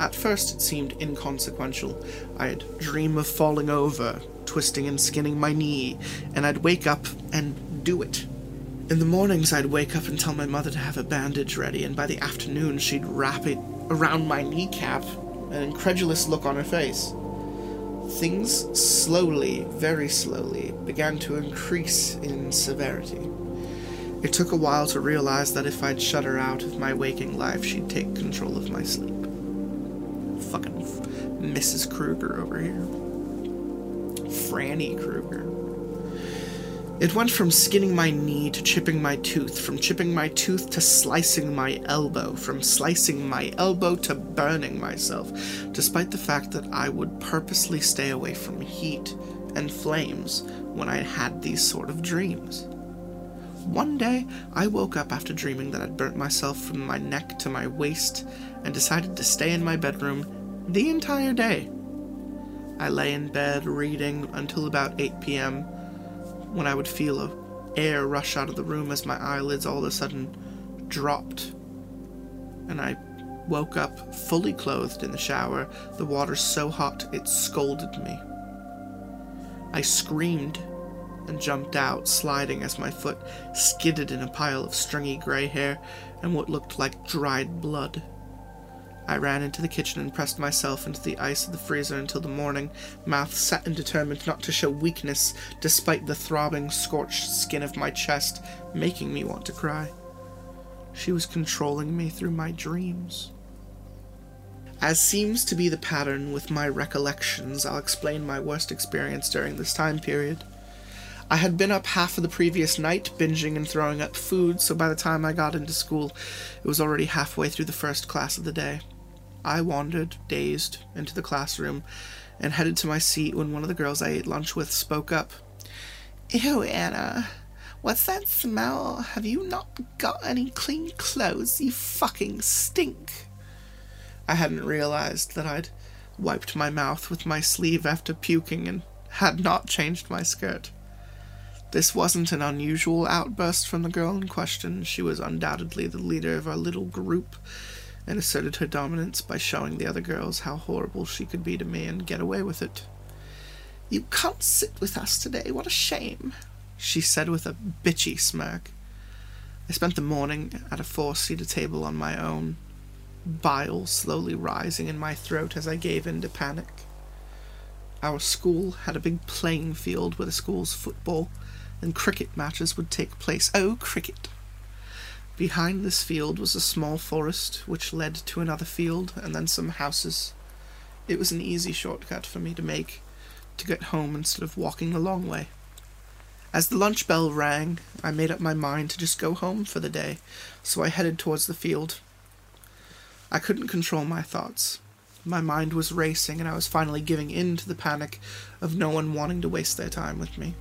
At first, it seemed inconsequential. I'd dream of falling over, twisting and skinning my knee, and I'd wake up and do it. In the mornings, I'd wake up and tell my mother to have a bandage ready, and by the afternoon, she'd wrap it around my kneecap, an incredulous look on her face. Things slowly, very slowly, began to increase in severity. It took a while to realize that if I'd shut her out of my waking life, she'd take control of my sleep. Fucking Mrs. Krueger over here. Franny Krueger. It went from skinning my knee to chipping my tooth, from chipping my tooth to slicing my elbow, from slicing my elbow to burning myself, despite the fact that I would purposely stay away from heat and flames when I had these sort of dreams. One day, I woke up after dreaming that I'd burnt myself from my neck to my waist and decided to stay in my bedroom the entire day. I lay in bed reading until about 8 p.m when I would feel a air rush out of the room as my eyelids all of a sudden dropped. And I woke up fully clothed in the shower, the water so hot it scalded me. I screamed and jumped out, sliding as my foot skidded in a pile of stringy grey hair and what looked like dried blood. I ran into the kitchen and pressed myself into the ice of the freezer until the morning, mouth set and determined not to show weakness despite the throbbing, scorched skin of my chest making me want to cry. She was controlling me through my dreams. As seems to be the pattern with my recollections, I'll explain my worst experience during this time period. I had been up half of the previous night, binging and throwing up food, so by the time I got into school, it was already halfway through the first class of the day. I wandered, dazed, into the classroom and headed to my seat when one of the girls I ate lunch with spoke up. Ew, Anna. What's that smell? Have you not got any clean clothes? You fucking stink. I hadn't realized that I'd wiped my mouth with my sleeve after puking and had not changed my skirt. This wasn't an unusual outburst from the girl in question. She was undoubtedly the leader of our little group, and asserted her dominance by showing the other girls how horrible she could be to me and get away with it. You can't sit with us today, what a shame, she said with a bitchy smirk. I spent the morning at a four seater table on my own, bile slowly rising in my throat as I gave in to panic. Our school had a big playing field where the school's football and cricket matches would take place. Oh, cricket! Behind this field was a small forest which led to another field and then some houses. It was an easy shortcut for me to make to get home instead of walking the long way. As the lunch bell rang, I made up my mind to just go home for the day, so I headed towards the field. I couldn't control my thoughts. My mind was racing, and I was finally giving in to the panic of no one wanting to waste their time with me.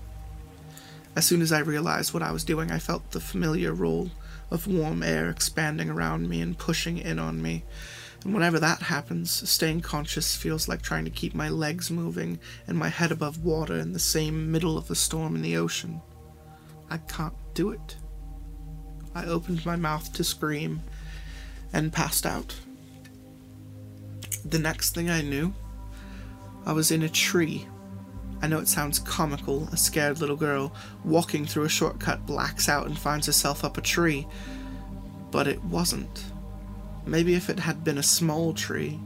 As soon as I realized what I was doing, I felt the familiar roll of warm air expanding around me and pushing in on me. And whenever that happens, staying conscious feels like trying to keep my legs moving and my head above water in the same middle of the storm in the ocean. I can't do it. I opened my mouth to scream and passed out. The next thing I knew, I was in a tree I know it sounds comical, a scared little girl walking through a shortcut blacks out and finds herself up a tree, but it wasn't. Maybe if it had been a small tree,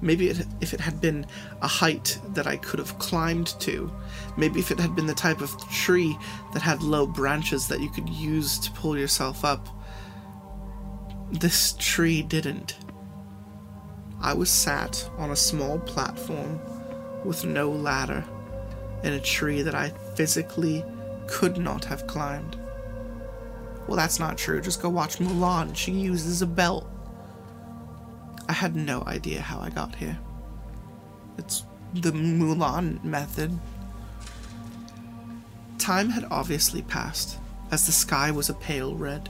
maybe it, if it had been a height that I could have climbed to, maybe if it had been the type of tree that had low branches that you could use to pull yourself up. This tree didn't. I was sat on a small platform with no ladder in a tree that I physically could not have climbed. Well, that's not true. Just go watch Mulan. She uses a belt. I had no idea how I got here. It's the Mulan method. Time had obviously passed, as the sky was a pale red.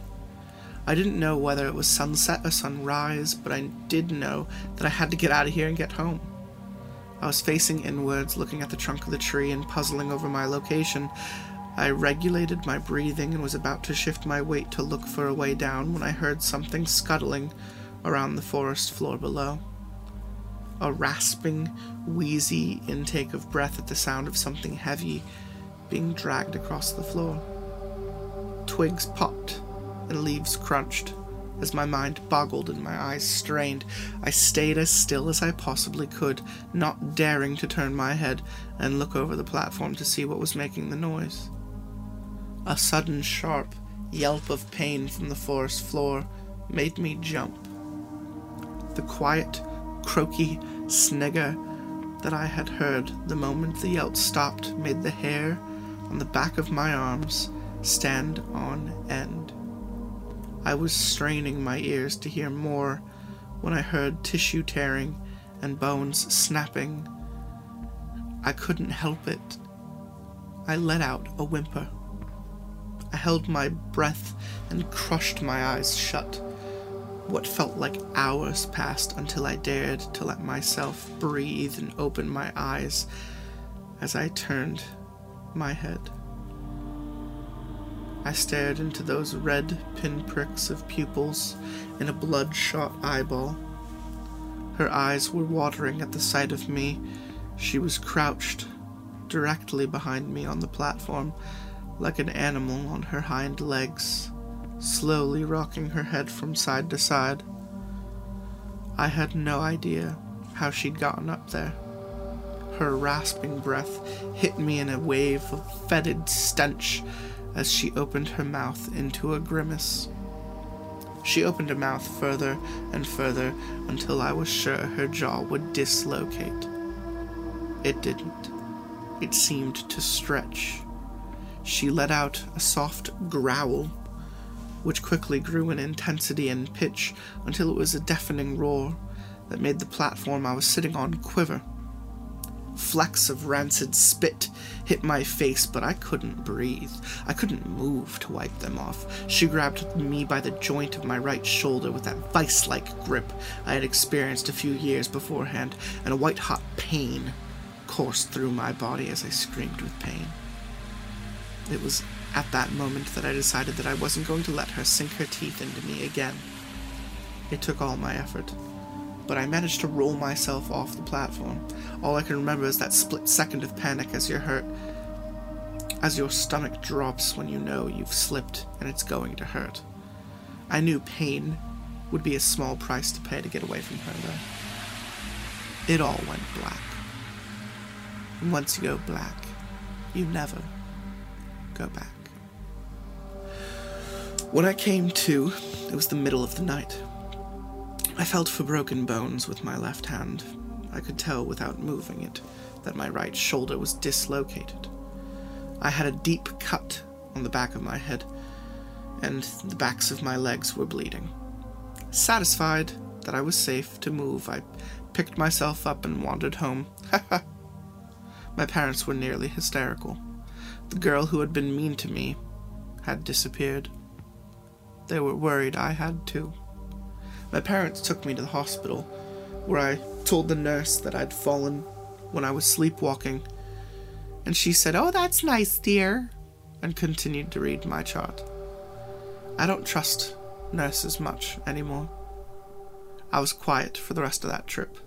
I didn't know whether it was sunset or sunrise, but I did know that I had to get out of here and get home. I was facing inwards, looking at the trunk of the tree and puzzling over my location. I regulated my breathing and was about to shift my weight to look for a way down when I heard something scuttling around the forest floor below. A rasping, wheezy intake of breath at the sound of something heavy being dragged across the floor. Twigs popped and leaves crunched. As my mind boggled and my eyes strained, I stayed as still as I possibly could, not daring to turn my head and look over the platform to see what was making the noise. A sudden sharp yelp of pain from the forest floor made me jump. The quiet, croaky snigger that I had heard the moment the yelp stopped made the hair on the back of my arms stand on end. I was straining my ears to hear more when I heard tissue tearing and bones snapping. I couldn't help it. I let out a whimper. I held my breath and crushed my eyes shut. What felt like hours passed until I dared to let myself breathe and open my eyes as I turned my head. I stared into those red pinpricks of pupils in a bloodshot eyeball. Her eyes were watering at the sight of me. She was crouched directly behind me on the platform, like an animal on her hind legs, slowly rocking her head from side to side. I had no idea how she'd gotten up there. Her rasping breath hit me in a wave of fetid stench as she opened her mouth into a grimace. She opened her mouth further and further until I was sure her jaw would dislocate. It didn't. It seemed to stretch. She let out a soft growl, which quickly grew in intensity and pitch until it was a deafening roar that made the platform I was sitting on quiver. Flecks of rancid spit hit my face, but I couldn't breathe. I couldn't move to wipe them off. She grabbed me by the joint of my right shoulder with that vice like grip I had experienced a few years beforehand, and a white hot pain coursed through my body as I screamed with pain. It was at that moment that I decided that I wasn't going to let her sink her teeth into me again. It took all my effort but I managed to roll myself off the platform. All I can remember is that split second of panic as you're hurt, as your stomach drops when you know you've slipped and it's going to hurt. I knew pain would be a small price to pay to get away from her, though. It all went black. And once you go black, you never go back. When I came to, it was the middle of the night. I felt for broken bones with my left hand. I could tell without moving it that my right shoulder was dislocated. I had a deep cut on the back of my head, and the backs of my legs were bleeding. Satisfied that I was safe to move, I picked myself up and wandered home. my parents were nearly hysterical. The girl who had been mean to me had disappeared. They were worried I had too. My parents took me to the hospital, where I told the nurse that I'd fallen when I was sleepwalking, and she said, Oh, that's nice, dear, and continued to read my chart. I don't trust nurses much anymore. I was quiet for the rest of that trip.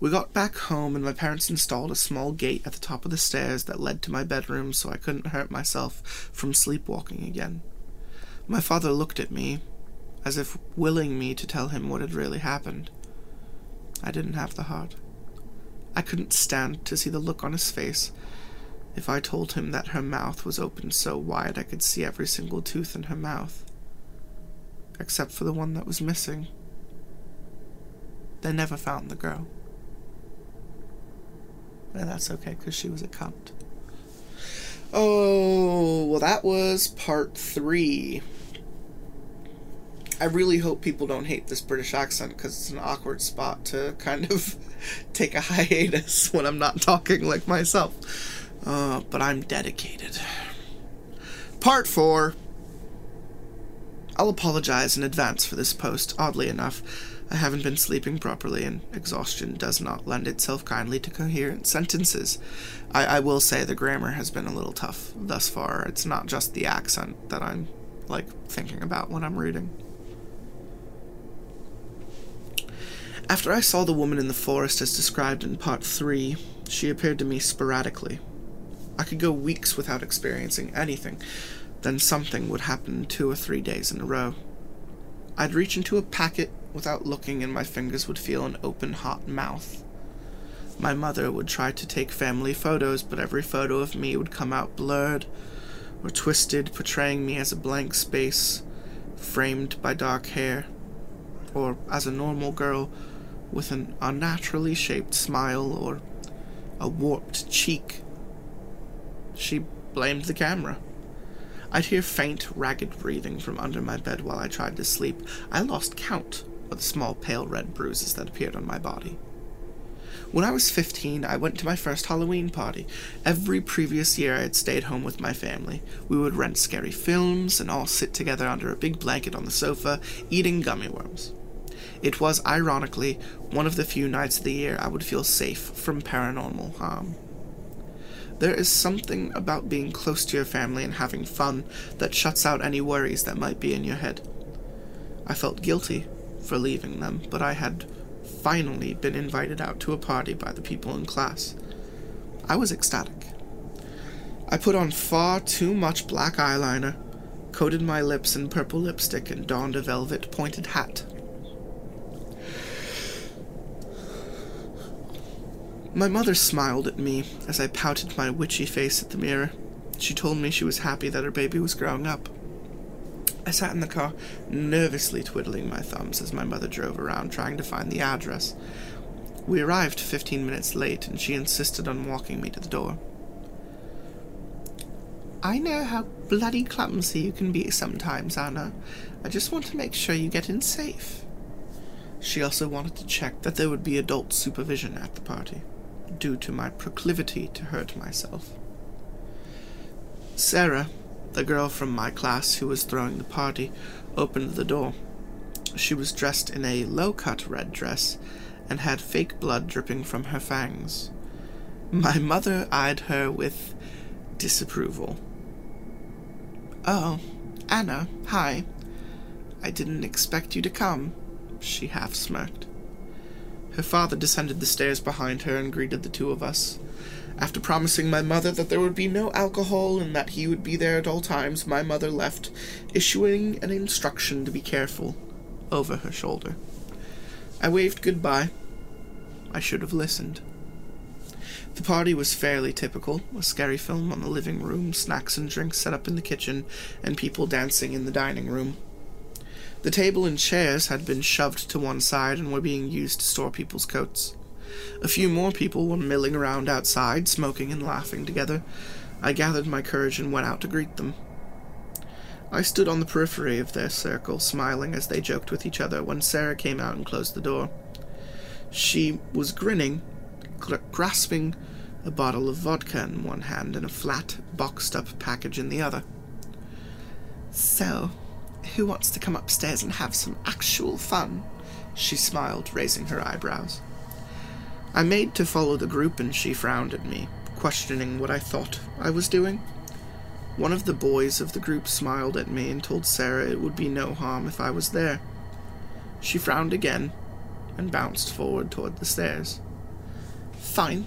We got back home, and my parents installed a small gate at the top of the stairs that led to my bedroom so I couldn't hurt myself from sleepwalking again. My father looked at me as if willing me to tell him what had really happened. I didn't have the heart. I couldn't stand to see the look on his face if I told him that her mouth was opened so wide I could see every single tooth in her mouth, except for the one that was missing. They never found the girl. And that's okay, because she was a cunt. Oh, well, that was part three. I really hope people don't hate this British accent because it's an awkward spot to kind of take a hiatus when I'm not talking like myself. Uh, but I'm dedicated. Part 4. I'll apologize in advance for this post, oddly enough. I haven't been sleeping properly, and exhaustion does not lend itself kindly to coherent sentences. I, I will say the grammar has been a little tough thus far. It's not just the accent that I'm, like, thinking about when I'm reading. After I saw the woman in the forest as described in part 3, she appeared to me sporadically. I could go weeks without experiencing anything, then something would happen two or three days in a row. I'd reach into a packet without looking, and my fingers would feel an open, hot mouth. My mother would try to take family photos, but every photo of me would come out blurred or twisted, portraying me as a blank space, framed by dark hair, or as a normal girl with an unnaturally shaped smile or a warped cheek. She blamed the camera. I'd hear faint, ragged breathing from under my bed while I tried to sleep. I lost count of the small pale red bruises that appeared on my body. When I was 15, I went to my first Halloween party. Every previous year, I had stayed home with my family. We would rent scary films and all sit together under a big blanket on the sofa, eating gummy worms. It was, ironically, one of the few nights of the year I would feel safe from paranormal harm. There is something about being close to your family and having fun that shuts out any worries that might be in your head. I felt guilty for leaving them, but I had finally been invited out to a party by the people in class. I was ecstatic. I put on far too much black eyeliner, coated my lips in purple lipstick, and donned a velvet pointed hat. My mother smiled at me as I pouted my witchy face at the mirror. She told me she was happy that her baby was growing up. I sat in the car, nervously twiddling my thumbs as my mother drove around trying to find the address. We arrived fifteen minutes late, and she insisted on walking me to the door. I know how bloody clumsy you can be sometimes, Anna. I just want to make sure you get in safe. She also wanted to check that there would be adult supervision at the party, due to my proclivity to hurt myself. Sarah, the girl from my class who was throwing the party, opened the door. She was dressed in a low cut red dress and had fake blood dripping from her fangs. My mother eyed her with disapproval. Oh, Anna, hi. I didn't expect you to come, she half smirked. Her father descended the stairs behind her and greeted the two of us. After promising my mother that there would be no alcohol and that he would be there at all times, my mother left, issuing an instruction to be careful over her shoulder. I waved goodbye. I should have listened. The party was fairly typical a scary film on the living room, snacks and drinks set up in the kitchen, and people dancing in the dining room. The table and chairs had been shoved to one side and were being used to store people's coats. A few more people were milling around outside, smoking and laughing together. I gathered my courage and went out to greet them. I stood on the periphery of their circle, smiling as they joked with each other, when Sarah came out and closed the door. She was grinning, grasping a bottle of vodka in one hand and a flat, boxed up package in the other. So, who wants to come upstairs and have some actual fun? She smiled, raising her eyebrows. I made to follow the group, and she frowned at me, questioning what I thought I was doing. One of the boys of the group smiled at me and told Sarah it would be no harm if I was there. She frowned again and bounced forward toward the stairs. Fine.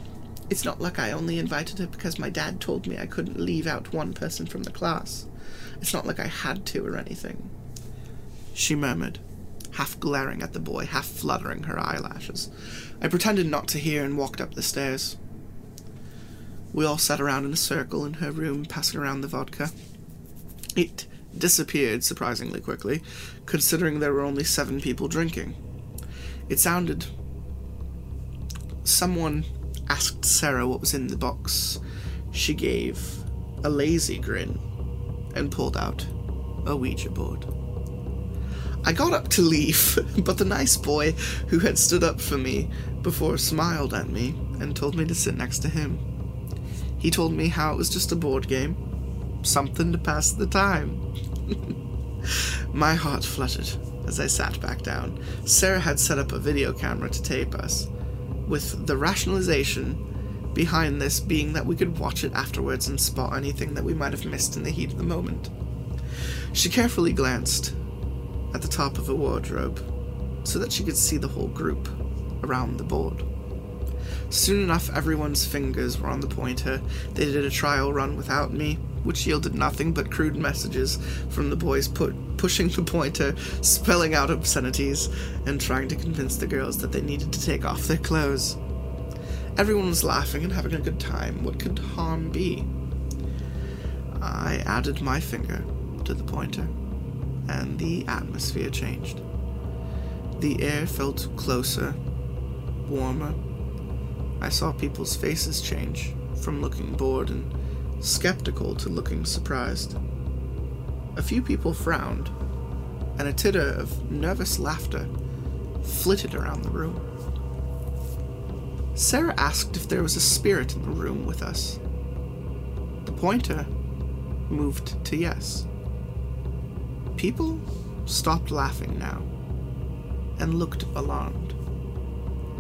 It's not like I only invited her because my dad told me I couldn't leave out one person from the class. It's not like I had to or anything. She murmured, half glaring at the boy, half fluttering her eyelashes. I pretended not to hear and walked up the stairs. We all sat around in a circle in her room, passing around the vodka. It disappeared surprisingly quickly, considering there were only seven people drinking. It sounded. Someone asked Sarah what was in the box. She gave a lazy grin and pulled out a Ouija board. I got up to leave, but the nice boy who had stood up for me before smiled at me and told me to sit next to him. He told me how it was just a board game, something to pass the time. My heart fluttered. as I sat back down. Sarah had set up a video camera to tape us, with the rationalization behind this being that we could watch it afterwards and spot anything that we might have missed in the heat of the moment. She carefully glanced at the top of a wardrobe so that she could see the whole group around the board. Soon enough, everyone's fingers were on the pointer. They did a trial run without me, which yielded nothing but crude messages from the boys pushing the pointer, spelling out obscenities, and trying to convince the girls that they needed to take off their clothes. Everyone was laughing and having a good time. What could harm be? I added my finger to the pointer, and the atmosphere changed. The air felt closer, warmer. I saw people's faces change from looking bored and skeptical to looking surprised. A few people frowned, and a titter of nervous laughter flitted around the room. Sarah asked if there was a spirit in the room with us. The pointer moved to yes. People stopped laughing now and looked alarmed.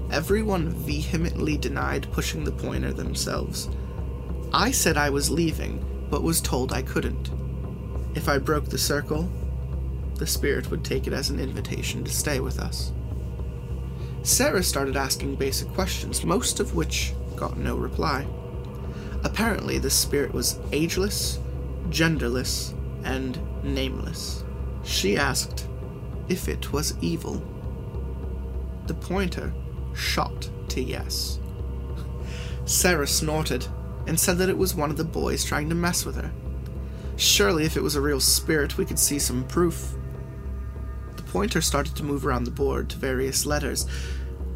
Everyone vehemently denied pushing the pointer themselves. I said I was leaving, but was told I couldn't. If I broke the circle, the spirit would take it as an invitation to stay with us. Sarah started asking basic questions, most of which got no reply. Apparently, the spirit was ageless, genderless, and nameless. She asked if it was evil. The pointer shot to yes. Sarah snorted and said that it was one of the boys trying to mess with her. Surely, if it was a real spirit, we could see some proof. The pointer started to move around the board to various letters.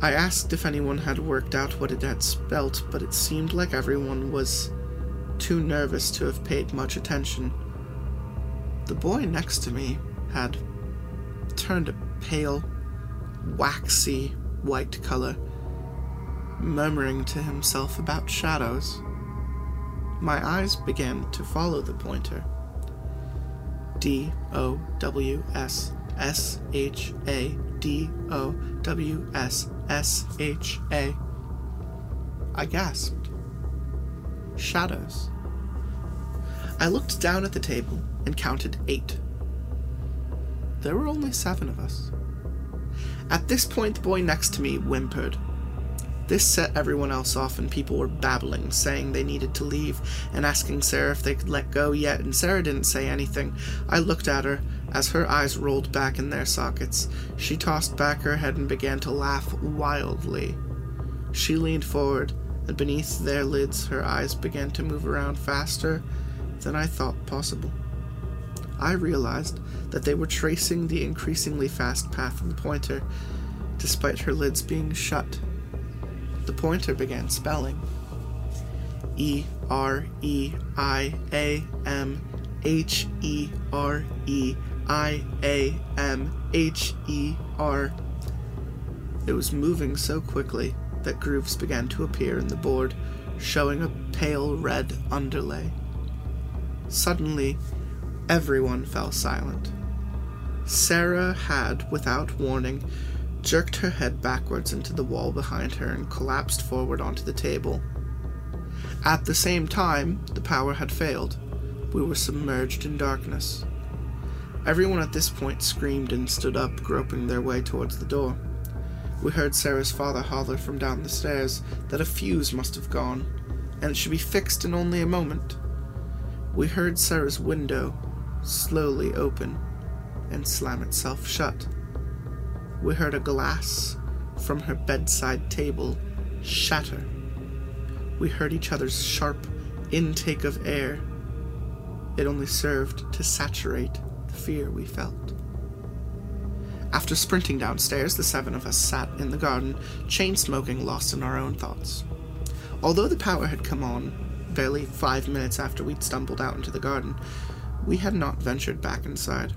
I asked if anyone had worked out what it had spelt, but it seemed like everyone was too nervous to have paid much attention. The boy next to me had turned a pale, waxy white color, murmuring to himself about shadows. My eyes began to follow the pointer. D O W S S H A D O W S S H A. I gasped. Shadows. I looked down at the table and counted eight. There were only seven of us. At this point, the boy next to me whimpered. This set everyone else off, and people were babbling, saying they needed to leave, and asking Sarah if they could let go yet, and Sarah didn't say anything. I looked at her. As her eyes rolled back in their sockets, she tossed back her head and began to laugh wildly. She leaned forward, and beneath their lids, her eyes began to move around faster than I thought possible. I realized that they were tracing the increasingly fast path of the pointer, despite her lids being shut. The pointer began spelling E R E I A M H E R E I A M H E R. It was moving so quickly that grooves began to appear in the board, showing a pale red underlay. Suddenly, everyone fell silent. Sarah had, without warning, jerked her head backwards into the wall behind her and collapsed forward onto the table. At the same time, the power had failed. We were submerged in darkness. Everyone at this point screamed and stood up, groping their way towards the door. We heard Sarah's father holler from down the stairs that a fuse must have gone, and it should be fixed in only a moment. We heard Sarah's window slowly open and slam itself shut. We heard a glass from her bedside table shatter. We heard each other's sharp intake of air. It only served to saturate the fear we felt. After sprinting downstairs, the seven of us sat in the garden, chain smoking, lost in our own thoughts. Although the power had come on barely five minutes after we'd stumbled out into the garden, we had not ventured back inside.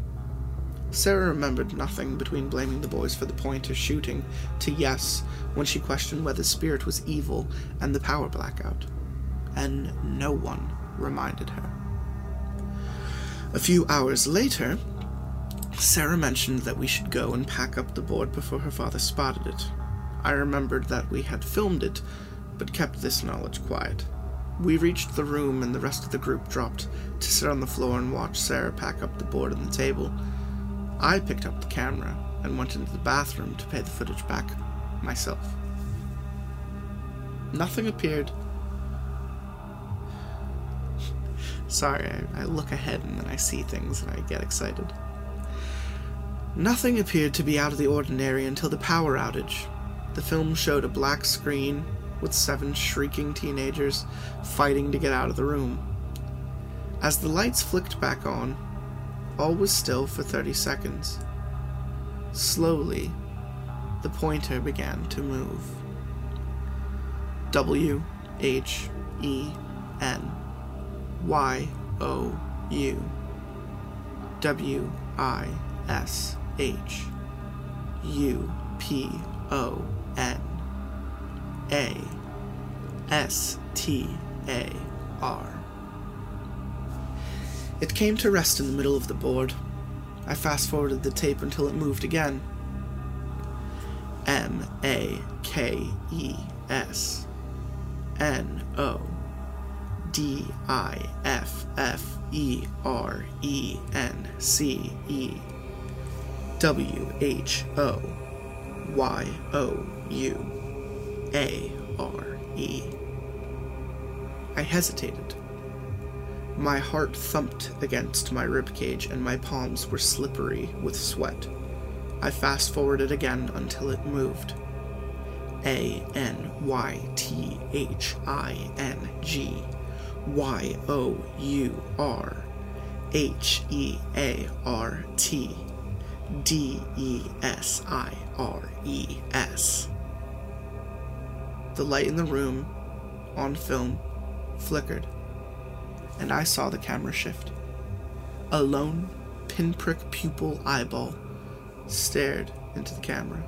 Sarah remembered nothing between blaming the boys for the pointer shooting to yes when she questioned whether Spirit was evil and the power blackout. And no one reminded her. A few hours later, Sarah mentioned that we should go and pack up the board before her father spotted it. I remembered that we had filmed it, but kept this knowledge quiet. We reached the room, and the rest of the group dropped to sit on the floor and watch Sarah pack up the board and the table. I picked up the camera and went into the bathroom to pay the footage back myself. Nothing appeared. Sorry, I, I look ahead and then I see things and I get excited. Nothing appeared to be out of the ordinary until the power outage. The film showed a black screen with seven shrieking teenagers fighting to get out of the room. As the lights flicked back on, all was still for 30 seconds. Slowly, the pointer began to move. W H E N Y O U W I S H U P O N A S T A R. It came to rest in the middle of the board. I fast forwarded the tape until it moved again. M A K E S N O D I F F E R E N C E W H O Y O U A R E. I hesitated. My heart thumped against my ribcage and my palms were slippery with sweat. I fast forwarded again until it moved. A N Y T H I N G Y O U R H E A R T D E S I R E S. The light in the room, on film, flickered, and I saw the camera shift. A lone, pinprick pupil eyeball stared into the camera.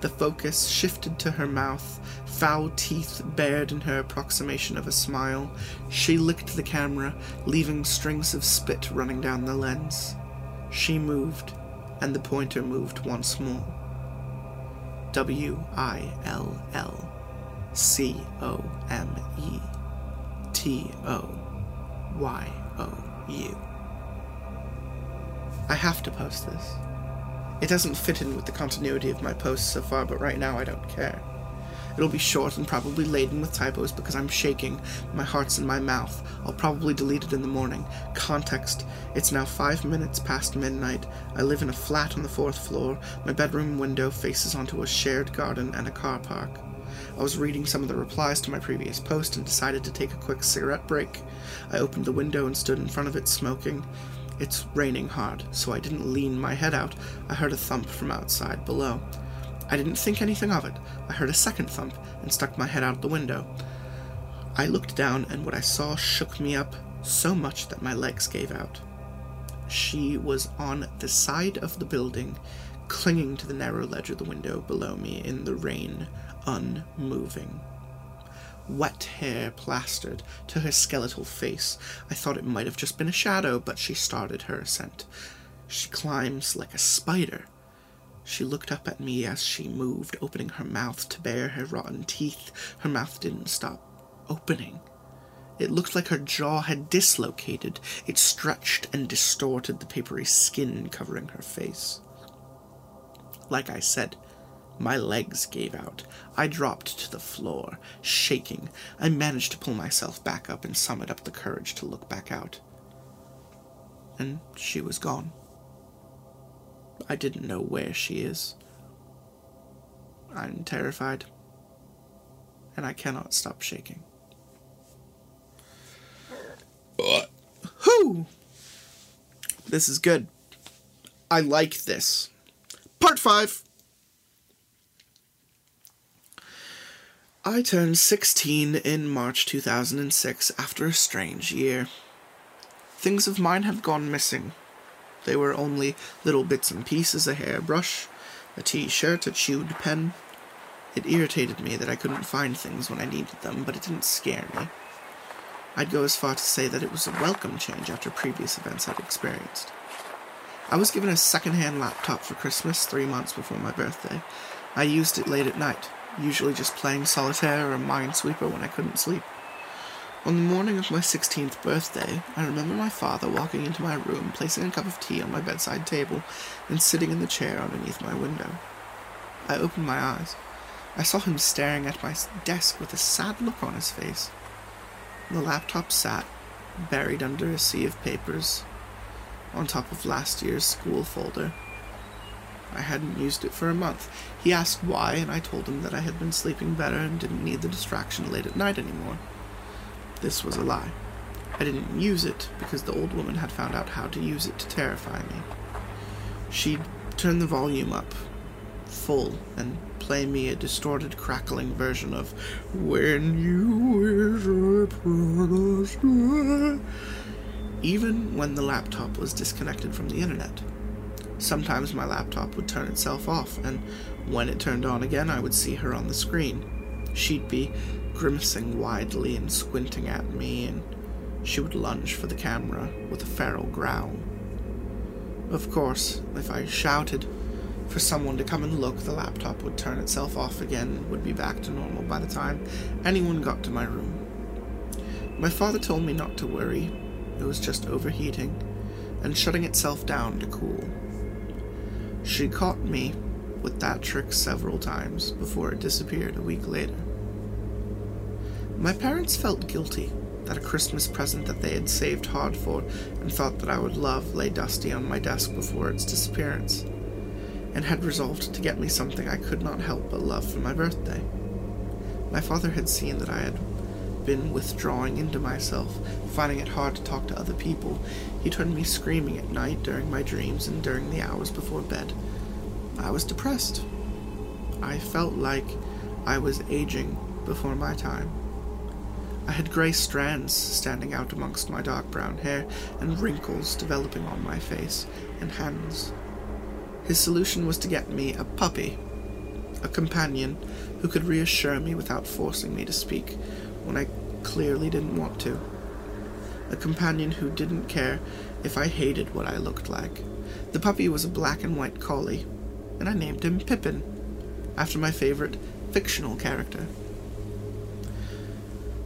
The focus shifted to her mouth, foul teeth bared in her approximation of a smile. She licked the camera, leaving strings of spit running down the lens. She moved, and the pointer moved once more. W I L L C O M E T O Y O U. I have to post this. It doesn't fit in with the continuity of my posts so far, but right now I don't care. It'll be short and probably laden with typos because I'm shaking. My heart's in my mouth. I'll probably delete it in the morning. Context It's now five minutes past midnight. I live in a flat on the fourth floor. My bedroom window faces onto a shared garden and a car park. I was reading some of the replies to my previous post and decided to take a quick cigarette break. I opened the window and stood in front of it smoking. It's raining hard, so I didn't lean my head out. I heard a thump from outside below. I didn't think anything of it. I heard a second thump and stuck my head out the window. I looked down, and what I saw shook me up so much that my legs gave out. She was on the side of the building, clinging to the narrow ledge of the window below me in the rain, unmoving. Wet hair plastered to her skeletal face. I thought it might have just been a shadow, but she started her ascent. She climbs like a spider. She looked up at me as she moved, opening her mouth to bare her rotten teeth. Her mouth didn't stop opening. It looked like her jaw had dislocated. It stretched and distorted the papery skin covering her face. Like I said, my legs gave out. I dropped to the floor, shaking. I managed to pull myself back up and summon up the courage to look back out. And she was gone. I didn't know where she is. I'm terrified, and I cannot stop shaking. Whew! This is good. I like this. Part 5. I turned 16 in March 2006 after a strange year. Things of mine have gone missing. They were only little bits and pieces a hairbrush, a t shirt, a chewed pen. It irritated me that I couldn't find things when I needed them, but it didn't scare me. I'd go as far to say that it was a welcome change after previous events I'd experienced. I was given a second-hand laptop for Christmas three months before my birthday. I used it late at night, usually just playing solitaire or Minesweeper when I couldn't sleep. On the morning of my 16th birthday, I remember my father walking into my room, placing a cup of tea on my bedside table, and sitting in the chair underneath my window. I opened my eyes. I saw him staring at my desk with a sad look on his face. The laptop sat, buried under a sea of papers, on top of last year's school folder. I hadn't used it for a month. He asked why, and I told him that I had been sleeping better and didn't need the distraction late at night anymore. This was a lie. I didn't use it because the old woman had found out how to use it to terrify me. She'd turn the volume up full and play me a distorted, crackling version of When You Wish Upon a Star, even when the laptop was disconnected from the internet. Sometimes my laptop would turn itself off, and when it turned on again, I would see her on the screen. She'd be grimacing widely and squinting at me, and she would lunge for the camera with a feral growl. Of course, if I shouted for someone to come and look, the laptop would turn itself off again and would be back to normal by the time anyone got to my room. My father told me not to worry, it was just overheating and shutting itself down to cool. She caught me with that trick several times before it disappeared a week later. My parents felt guilty that a Christmas present that they had saved hard for and thought that I would love lay dusty on my desk before its disappearance, and had resolved to get me something I could not help but love for my birthday. My father had seen that I had been withdrawing into myself, finding it hard to talk to other people. He turned me screaming at night during my dreams and during the hours before bed. I was depressed. I felt like I was aging before my time. I had grey strands standing out amongst my dark brown hair and wrinkles developing on my face and hands. His solution was to get me a puppy, a companion who could reassure me without forcing me to speak when I clearly didn't want to. A companion who didn't care if I hated what I looked like. The puppy was a black and white collie, and I named him Pippin, after my favorite fictional character.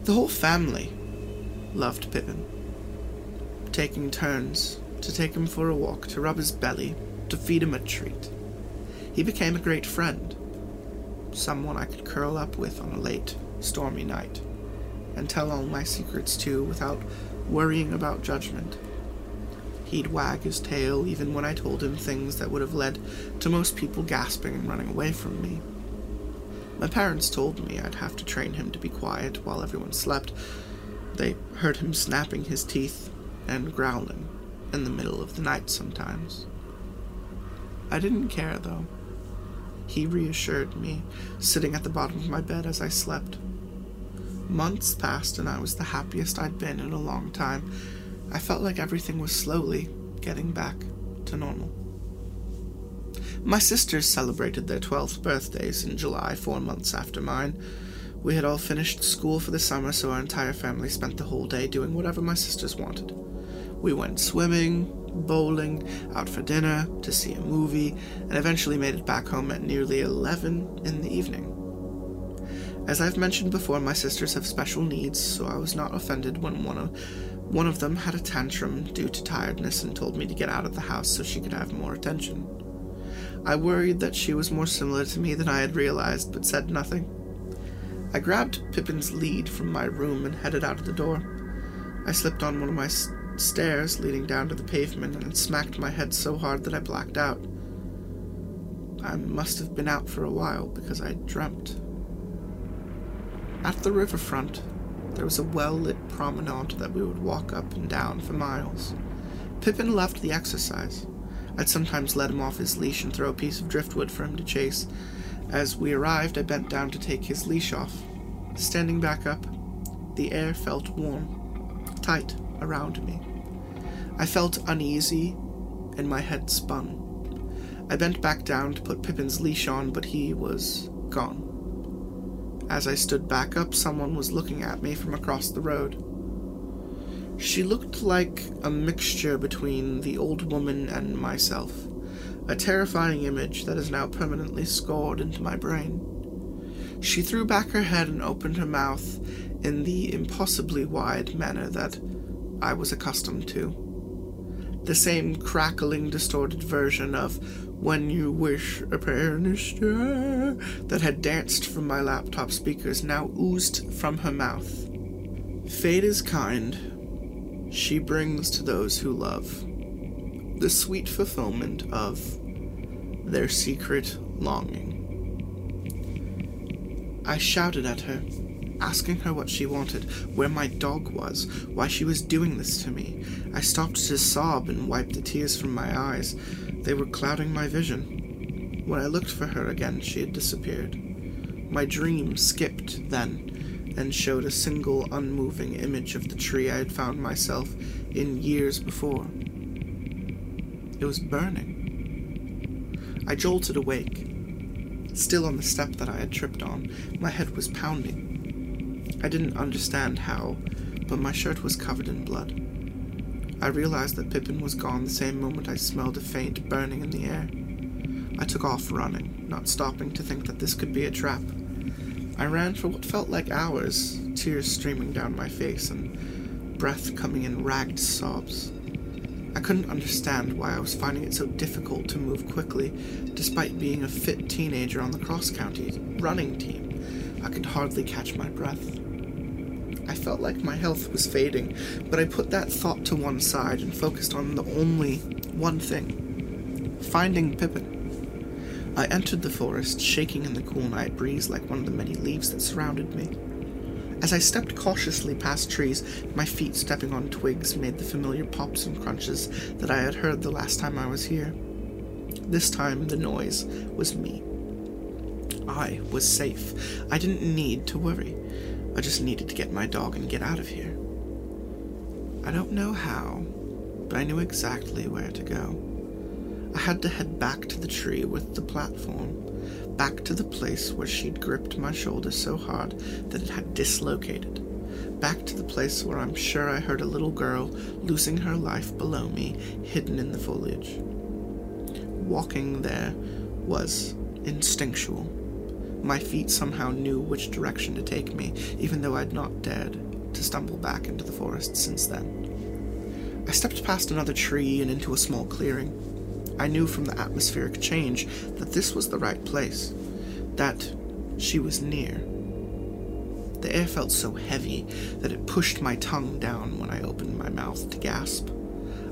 The whole family loved Pippin, taking turns to take him for a walk, to rub his belly, to feed him a treat. He became a great friend, someone I could curl up with on a late, stormy night, and tell all my secrets to without worrying about judgment. He'd wag his tail even when I told him things that would have led to most people gasping and running away from me. My parents told me I'd have to train him to be quiet while everyone slept. They heard him snapping his teeth and growling in the middle of the night sometimes. I didn't care, though. He reassured me, sitting at the bottom of my bed as I slept. Months passed, and I was the happiest I'd been in a long time. I felt like everything was slowly getting back to normal. My sisters celebrated their 12th birthdays in July, four months after mine. We had all finished school for the summer, so our entire family spent the whole day doing whatever my sisters wanted. We went swimming, bowling, out for dinner, to see a movie, and eventually made it back home at nearly 11 in the evening. As I've mentioned before, my sisters have special needs, so I was not offended when one of, one of them had a tantrum due to tiredness and told me to get out of the house so she could have more attention. I worried that she was more similar to me than I had realized, but said nothing. I grabbed Pippin's lead from my room and headed out of the door. I slipped on one of my stairs leading down to the pavement and smacked my head so hard that I blacked out. I must have been out for a while because I dreamt. At the riverfront, there was a well lit promenade that we would walk up and down for miles. Pippin loved the exercise. I'd sometimes let him off his leash and throw a piece of driftwood for him to chase. As we arrived, I bent down to take his leash off. Standing back up, the air felt warm, tight around me. I felt uneasy, and my head spun. I bent back down to put Pippin's leash on, but he was gone. As I stood back up, someone was looking at me from across the road. She looked like a mixture between the old woman and myself, a terrifying image that is now permanently scored into my brain. She threw back her head and opened her mouth in the impossibly wide manner that I was accustomed to. The same crackling, distorted version of When You Wish Upon a Star that had danced from my laptop speakers now oozed from her mouth. Fate is kind. She brings to those who love the sweet fulfillment of their secret longing. I shouted at her, asking her what she wanted, where my dog was, why she was doing this to me. I stopped to sob and wiped the tears from my eyes. They were clouding my vision. When I looked for her again, she had disappeared. My dream skipped then and showed a single unmoving image of the tree I had found myself in years before. It was burning. I jolted awake. Still on the step that I had tripped on, my head was pounding. I didn't understand how, but my shirt was covered in blood. I realized that Pippin was gone the same moment I smelled a faint burning in the air. I took off running, not stopping to think that this could be a trap. I ran for what felt like hours, tears streaming down my face and breath coming in ragged sobs. I couldn't understand why I was finding it so difficult to move quickly, despite being a fit teenager on the cross county running team. I could hardly catch my breath. I felt like my health was fading, but I put that thought to one side and focused on the only one thing finding Pippin. I entered the forest, shaking in the cool night breeze like one of the many leaves that surrounded me. As I stepped cautiously past trees, my feet stepping on twigs made the familiar pops and crunches that I had heard the last time I was here. This time, the noise was me. I was safe. I didn't need to worry. I just needed to get my dog and get out of here. I don't know how, but I knew exactly where to go. I had to head back to the tree with the platform back to the place where she'd gripped my shoulder so hard that it had dislocated. Back to the place where I'm sure I heard a little girl losing her life below me, hidden in the foliage. Walking there was instinctual. My feet somehow knew which direction to take me, even though I'd not dared to stumble back into the forest since then. I stepped past another tree and into a small clearing. I knew from the atmospheric change that this was the right place, that she was near. The air felt so heavy that it pushed my tongue down when I opened my mouth to gasp.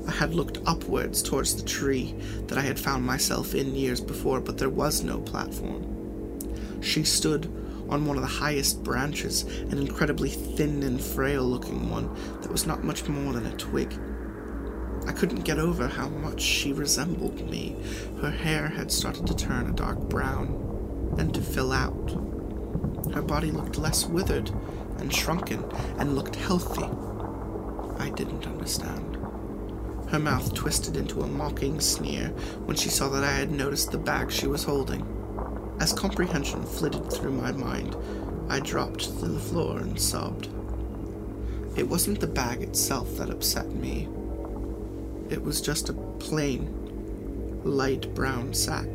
I had looked upwards towards the tree that I had found myself in years before, but there was no platform. She stood on one of the highest branches, an incredibly thin and frail looking one that was not much more than a twig. I couldn't get over how much she resembled me. Her hair had started to turn a dark brown and to fill out. Her body looked less withered and shrunken and looked healthy. I didn't understand. Her mouth twisted into a mocking sneer when she saw that I had noticed the bag she was holding. As comprehension flitted through my mind, I dropped to the floor and sobbed. It wasn't the bag itself that upset me. It was just a plain, light brown sack.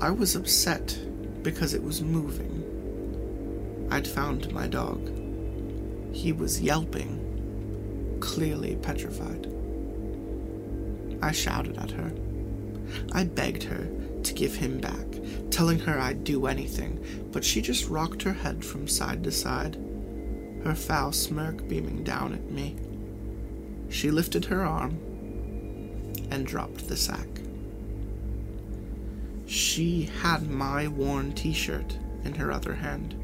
I was upset because it was moving. I'd found my dog. He was yelping, clearly petrified. I shouted at her. I begged her to give him back, telling her I'd do anything, but she just rocked her head from side to side, her foul smirk beaming down at me. She lifted her arm and dropped the sack. She had my worn t shirt in her other hand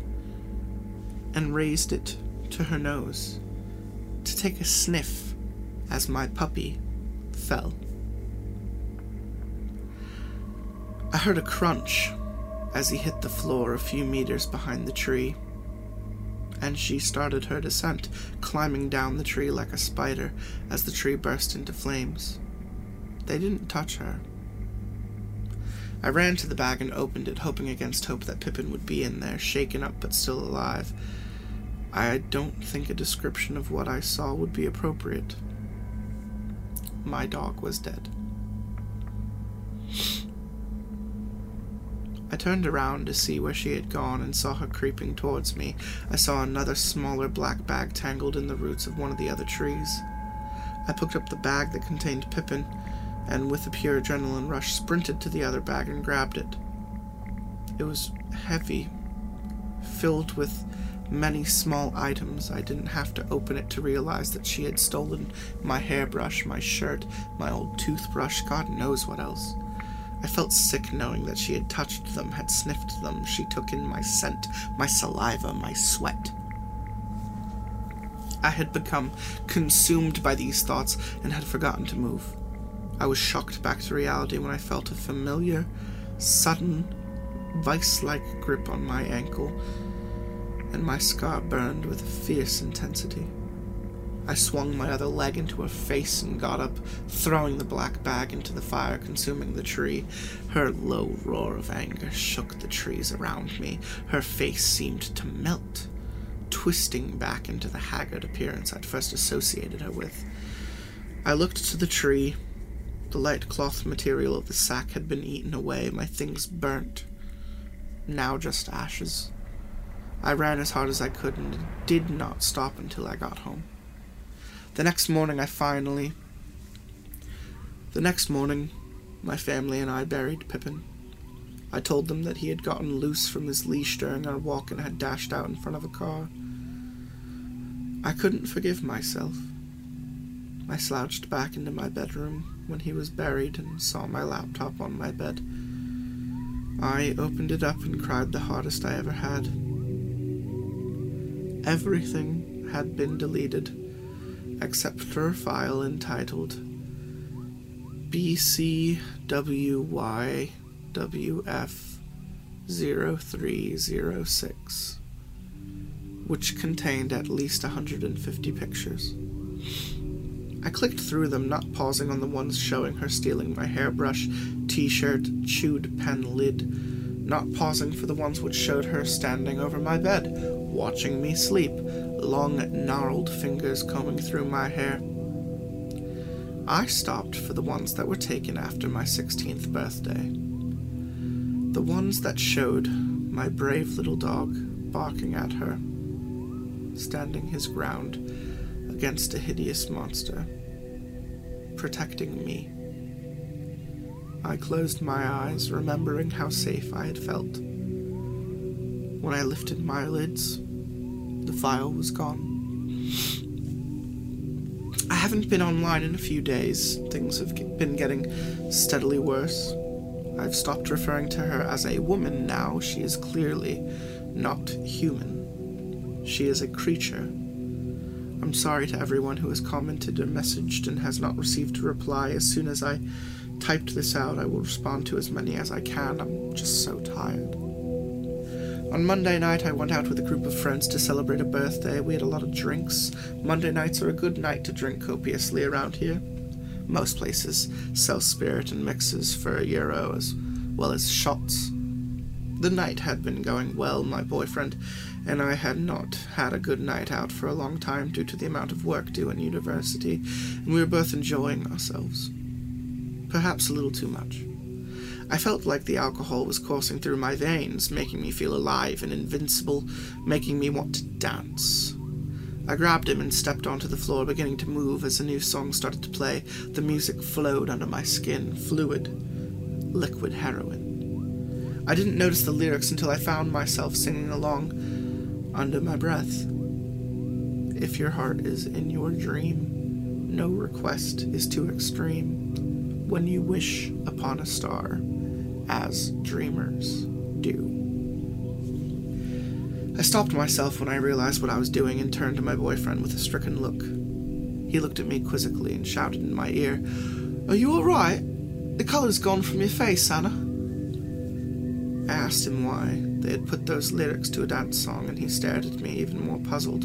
and raised it to her nose to take a sniff as my puppy fell. I heard a crunch as he hit the floor a few meters behind the tree and she started her descent, climbing down the tree like a spider as the tree burst into flames. They didn't touch her. I ran to the bag and opened it, hoping against hope that Pippin would be in there, shaken up but still alive. I don't think a description of what I saw would be appropriate. My dog was dead. I turned around to see where she had gone and saw her creeping towards me. I saw another smaller black bag tangled in the roots of one of the other trees. I picked up the bag that contained Pippin and, with a pure adrenaline rush, sprinted to the other bag and grabbed it. It was heavy, filled with many small items. I didn't have to open it to realize that she had stolen my hairbrush, my shirt, my old toothbrush, God knows what else. I felt sick knowing that she had touched them, had sniffed them. She took in my scent, my saliva, my sweat. I had become consumed by these thoughts and had forgotten to move. I was shocked back to reality when I felt a familiar, sudden, vice like grip on my ankle, and my scar burned with a fierce intensity. I swung my other leg into her face and got up, throwing the black bag into the fire, consuming the tree. Her low roar of anger shook the trees around me. Her face seemed to melt, twisting back into the haggard appearance I'd first associated her with. I looked to the tree. The light cloth material of the sack had been eaten away, my things burnt. Now just ashes. I ran as hard as I could and did not stop until I got home. The next morning, I finally. The next morning, my family and I buried Pippin. I told them that he had gotten loose from his leash during our walk and had dashed out in front of a car. I couldn't forgive myself. I slouched back into my bedroom when he was buried and saw my laptop on my bed. I opened it up and cried the hardest I ever had. Everything had been deleted except for a file entitled BCWYWF0306, which contained at least 150 pictures. I clicked through them, not pausing on the ones showing her stealing my hairbrush, t shirt, chewed pen lid, not pausing for the ones which showed her standing over my bed, watching me sleep, long, gnarled fingers combing through my hair. I stopped for the ones that were taken after my 16th birthday. The ones that showed my brave little dog barking at her, standing his ground against a hideous monster, protecting me. I closed my eyes, remembering how safe I had felt. When I lifted my lids, the file was gone. I haven't been online in a few days. Things have been getting steadily worse. I've stopped referring to her as a woman now. She is clearly not human. She is a creature. I'm sorry to everyone who has commented or messaged and has not received a reply. As soon as I typed this out, I will respond to as many as I can. I'm just so tired. On Monday night, I went out with a group of friends to celebrate a birthday. We had a lot of drinks. Monday nights are a good night to drink copiously around here. Most places sell spirit and mixes for a euro as well as shots. The night had been going well. My boyfriend and I had not had a good night out for a long time due to the amount of work due in university, and we were both enjoying ourselves. Perhaps a little too much. I felt like the alcohol was coursing through my veins, making me feel alive and invincible, making me want to dance. I grabbed him and stepped onto the floor, beginning to move as a new song started to play. The music flowed under my skin, fluid, liquid heroin. I didn't notice the lyrics until I found myself singing along under my breath. If your heart is in your dream, no request is too extreme. When you wish upon a star, as dreamers do. I stopped myself when I realized what I was doing and turned to my boyfriend with a stricken look. He looked at me quizzically and shouted in my ear, Are you alright? The colour's gone from your face, Anna. I asked him why they had put those lyrics to a dance song, and he stared at me even more puzzled.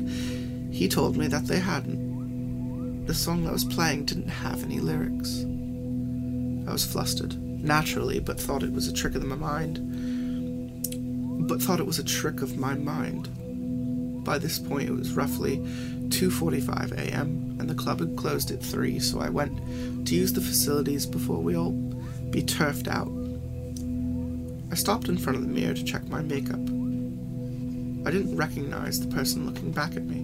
He told me that they hadn't. The song that was playing didn't have any lyrics. I was flustered naturally, but thought it was a trick of my mind. But thought it was a trick of my mind. By this point, it was roughly 2:45 a.m. and the club had closed at 3, so I went to use the facilities before we all be turfed out. I stopped in front of the mirror to check my makeup. I didn't recognize the person looking back at me.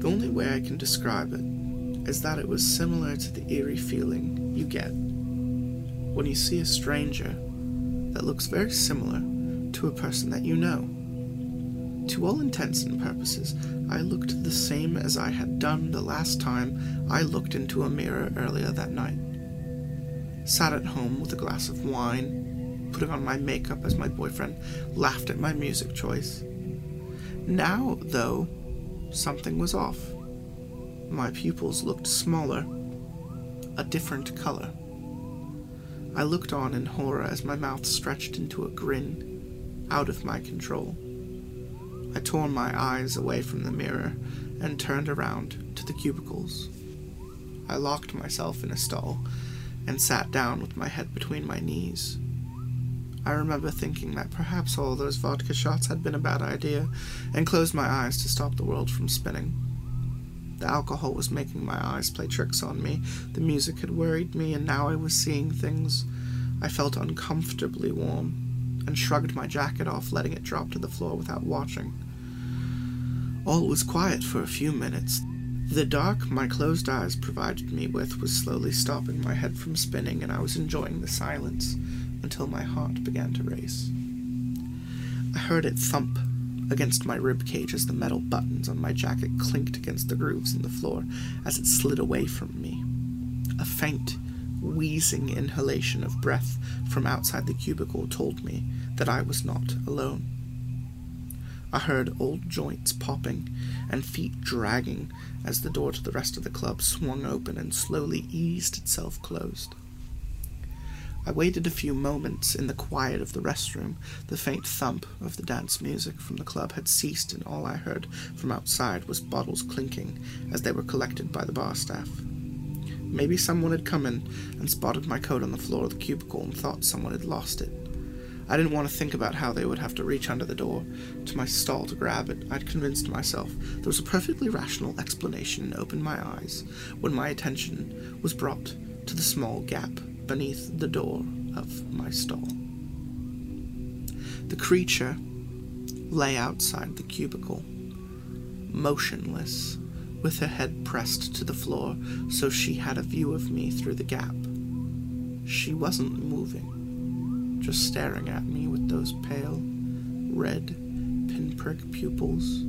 The only way I can describe it is that it was similar to the eerie feeling you get when you see a stranger that looks very similar to a person that you know. To all intents and purposes, I looked the same as I had done the last time I looked into a mirror earlier that night. Sat at home with a glass of wine, putting on my makeup as my boyfriend laughed at my music choice. Now, though, something was off. My pupils looked smaller, a different color. I looked on in horror as my mouth stretched into a grin, out of my control. I tore my eyes away from the mirror and turned around to the cubicles. I locked myself in a stall and sat down with my head between my knees. I remember thinking that perhaps all those vodka shots had been a bad idea and closed my eyes to stop the world from spinning. The alcohol was making my eyes play tricks on me, the music had worried me, and now I was seeing things. I felt uncomfortably warm and shrugged my jacket off, letting it drop to the floor without watching. All was quiet for a few minutes. The dark my closed eyes provided me with was slowly stopping my head from spinning, and I was enjoying the silence until my heart began to race. I heard it thump against my rib cage as the metal buttons on my jacket clinked against the grooves in the floor as it slid away from me. A faint, wheezing inhalation of breath from outside the cubicle told me that I was not alone. I heard old joints popping and feet dragging as the door to the rest of the club swung open and slowly eased itself closed. I waited a few moments in the quiet of the restroom. The faint thump of the dance music from the club had ceased, and all I heard from outside was bottles clinking as they were collected by the bar staff. Maybe someone had come in and spotted my coat on the floor of the cubicle and thought someone had lost it. I didn't want to think about how they would have to reach under the door to my stall to grab it. I'd convinced myself there was a perfectly rational explanation and opened my eyes when my attention was brought to the small gap beneath the door of my stall. The creature lay outside the cubicle, motionless, with her head pressed to the floor so she had a view of me through the gap. She wasn't moving, just staring at me with those pale, red, pinprick pupils,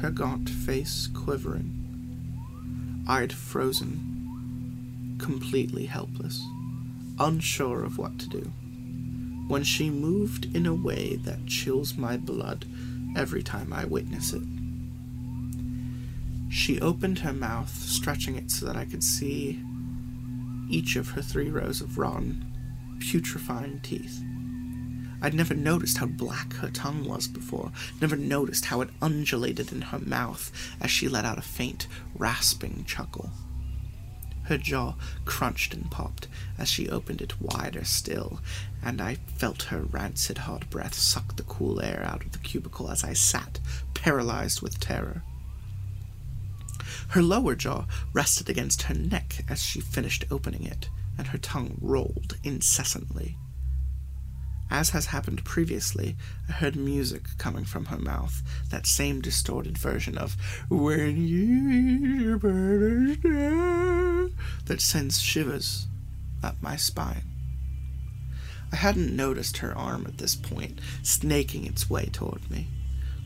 her gaunt face quivering. I'd frozen, completely helpless unsure of what to do, when she moved in a way that chills my blood every time I witness it. She opened her mouth, stretching it so that I could see each of her three rows of rotten, putrefying teeth. I'd never noticed how black her tongue was before, never noticed how it undulated in her mouth as she let out a faint, rasping chuckle. Her jaw crunched and popped as she opened it wider still, and I felt her rancid hot breath suck the cool air out of the cubicle as I sat, paralyzed with terror. Her lower jaw rested against her neck as she finished opening it, and her tongue rolled incessantly. As has happened previously, I heard music coming from her mouth, that same distorted version of When You that sends shivers up my spine. I hadn't noticed her arm at this point, snaking its way toward me,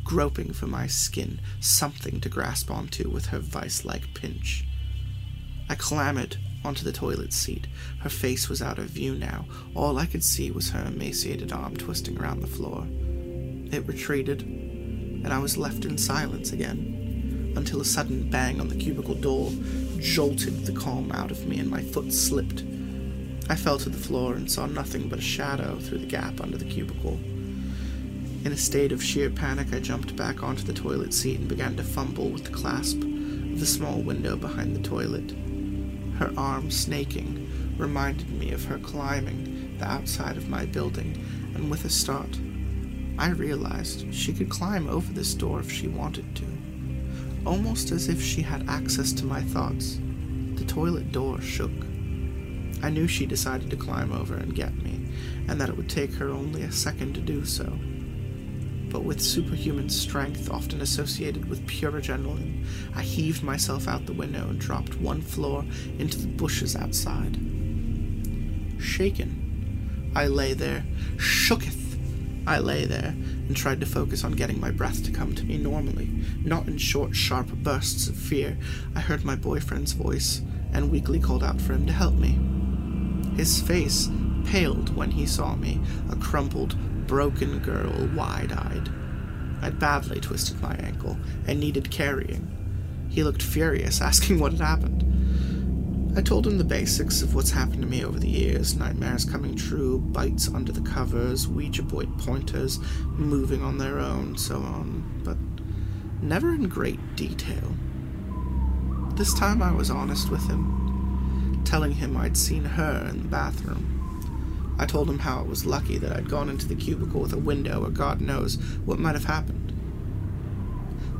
groping for my skin, something to grasp onto with her vice like pinch. I clambered onto the toilet seat. Her face was out of view now. All I could see was her emaciated arm twisting around the floor. It retreated, and I was left in silence again, until a sudden bang on the cubicle door jolted the calm out of me and my foot slipped. I fell to the floor and saw nothing but a shadow through the gap under the cubicle. In a state of sheer panic, I jumped back onto the toilet seat and began to fumble with the clasp of the small window behind the toilet. Her arm snaking reminded me of her climbing the outside of my building, and with a start, I realized she could climb over this door if she wanted to, almost as if she had access to my thoughts. The toilet door shook. I knew she decided to climb over and get me, and that it would take her only a second to do so. But with superhuman strength often associated with pure adrenaline, I heaved myself out the window and dropped one floor into the bushes outside. Shaken, I lay there, shooketh. I lay there and tried to focus on getting my breath to come to me normally, not in short, sharp bursts of fear. I heard my boyfriend's voice and weakly called out for him to help me. His face paled when he saw me, a crumpled, broken girl, wide eyed. I'd badly twisted my ankle and needed carrying. He looked furious, asking what had happened. I told him the basics of what's happened to me over the years nightmares coming true, bites under the covers, Ouija board pointers moving on their own, so on, but never in great detail. This time I was honest with him, telling him I'd seen her in the bathroom. I told him how it was lucky that I'd gone into the cubicle with a window, or God knows what might have happened.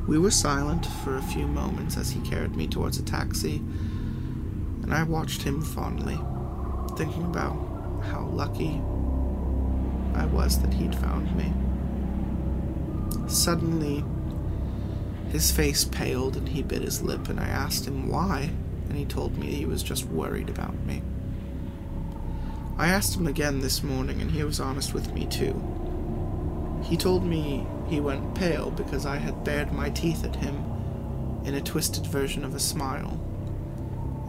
We were silent for a few moments as he carried me towards a taxi and I watched him fondly, thinking about how lucky I was that he'd found me. Suddenly, his face paled and he bit his lip, and I asked him why, and he told me he was just worried about me. I asked him again this morning, and he was honest with me too. He told me he went pale because I had bared my teeth at him in a twisted version of a smile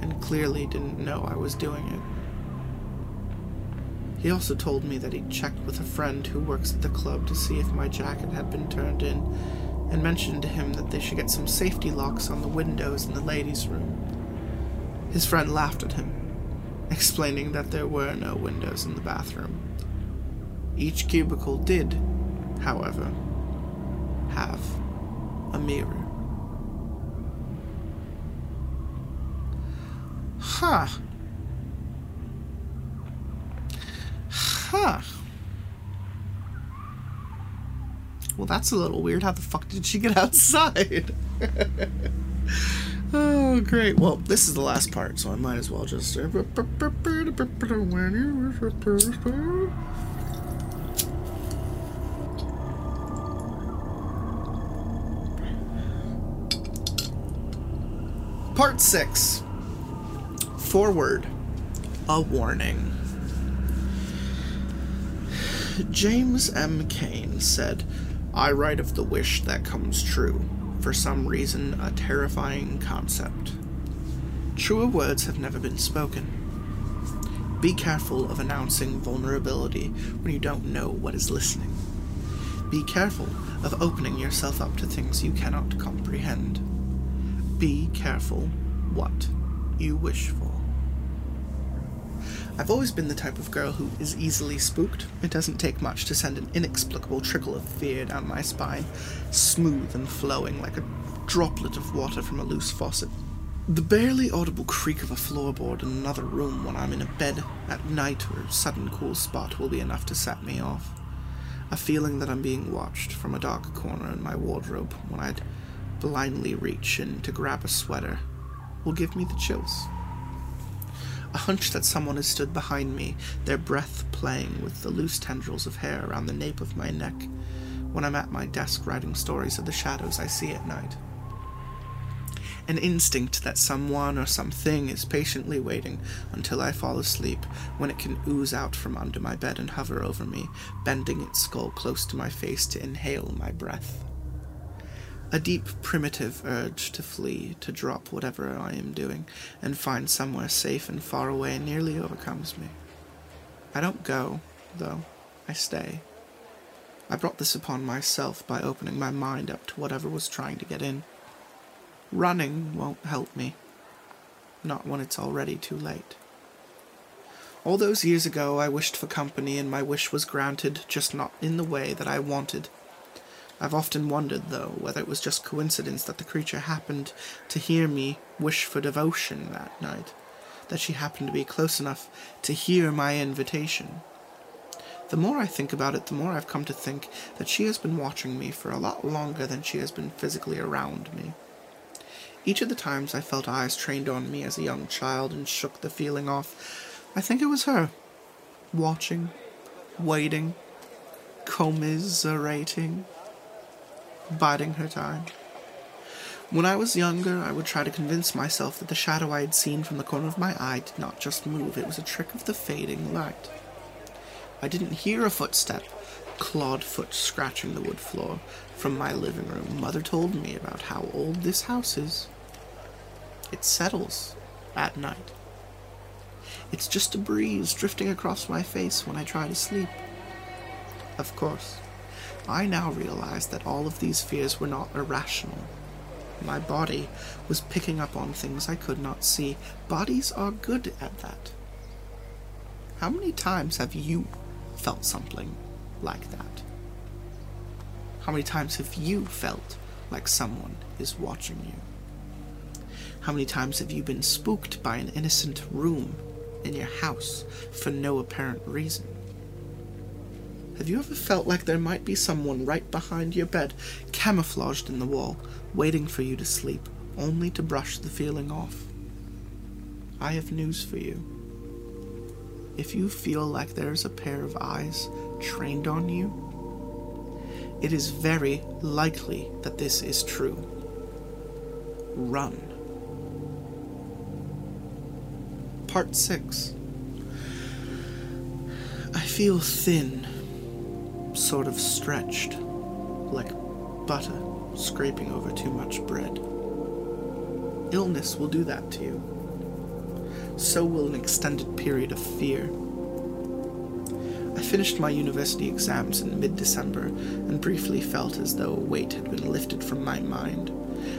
and clearly didn't know I was doing it. He also told me that he'd checked with a friend who works at the club to see if my jacket had been turned in, and mentioned to him that they should get some safety locks on the windows in the ladies' room. His friend laughed at him, explaining that there were no windows in the bathroom. Each cubicle did, however, have a mirror. Huh. Huh. Well, that's a little weird. How the fuck did she get outside? oh, great. Well, this is the last part, so I might as well just. Part 6 Forward, a warning. James M. Cain said, I write of the wish that comes true, for some reason a terrifying concept. Truer words have never been spoken. Be careful of announcing vulnerability when you don't know what is listening. Be careful of opening yourself up to things you cannot comprehend. Be careful what you wish for. I've always been the type of girl who is easily spooked. It doesn't take much to send an inexplicable trickle of fear down my spine, smooth and flowing like a droplet of water from a loose faucet. The barely audible creak of a floorboard in another room when I'm in a bed at night or a sudden cool spot will be enough to set me off. A feeling that I'm being watched from a dark corner in my wardrobe when I'd blindly reach in to grab a sweater will give me the chills a hunch that someone has stood behind me, their breath playing with the loose tendrils of hair around the nape of my neck when I'm at my desk writing stories of the shadows I see at night. An instinct that someone or something is patiently waiting until I fall asleep when it can ooze out from under my bed and hover over me, bending its skull close to my face to inhale my breath. A deep, primitive urge to flee, to drop whatever I am doing, and find somewhere safe and far away nearly overcomes me. I don't go, though. I stay. I brought this upon myself by opening my mind up to whatever was trying to get in. Running won't help me. Not when it's already too late. All those years ago, I wished for company, and my wish was granted, just not in the way that I wanted. I've often wondered, though, whether it was just coincidence that the creature happened to hear me wish for devotion that night, that she happened to be close enough to hear my invitation. The more I think about it, the more I've come to think that she has been watching me for a lot longer than she has been physically around me. Each of the times I felt eyes trained on me as a young child and shook the feeling off, I think it was her. Watching, waiting, commiserating, biding her time. When I was younger, I would try to convince myself that the shadow I had seen from the corner of my eye did not just move, it was a trick of the fading light. I didn't hear a footstep, clawed foot scratching the wood floor, from my living room. Mother told me about how old this house is. It settles at night. It's just a breeze drifting across my face when I try to sleep. Of course, I now realize that all of these fears were not irrational. My body was picking up on things I could not see. Bodies are good at that. How many times have you felt something like that? How many times have you felt like someone is watching you? How many times have you been spooked by an innocent room in your house for no apparent reason? Have you ever felt like there might be someone right behind your bed, camouflaged in the wall, waiting for you to sleep, only to brush the feeling off? I have news for you. If you feel like there's a pair of eyes trained on you, it is very likely that this is true. Run. Part 6 I feel thin sort of stretched, like butter scraping over too much bread. Illness will do that to you. So will an extended period of fear. I finished my university exams in mid December and briefly felt as though a weight had been lifted from my mind.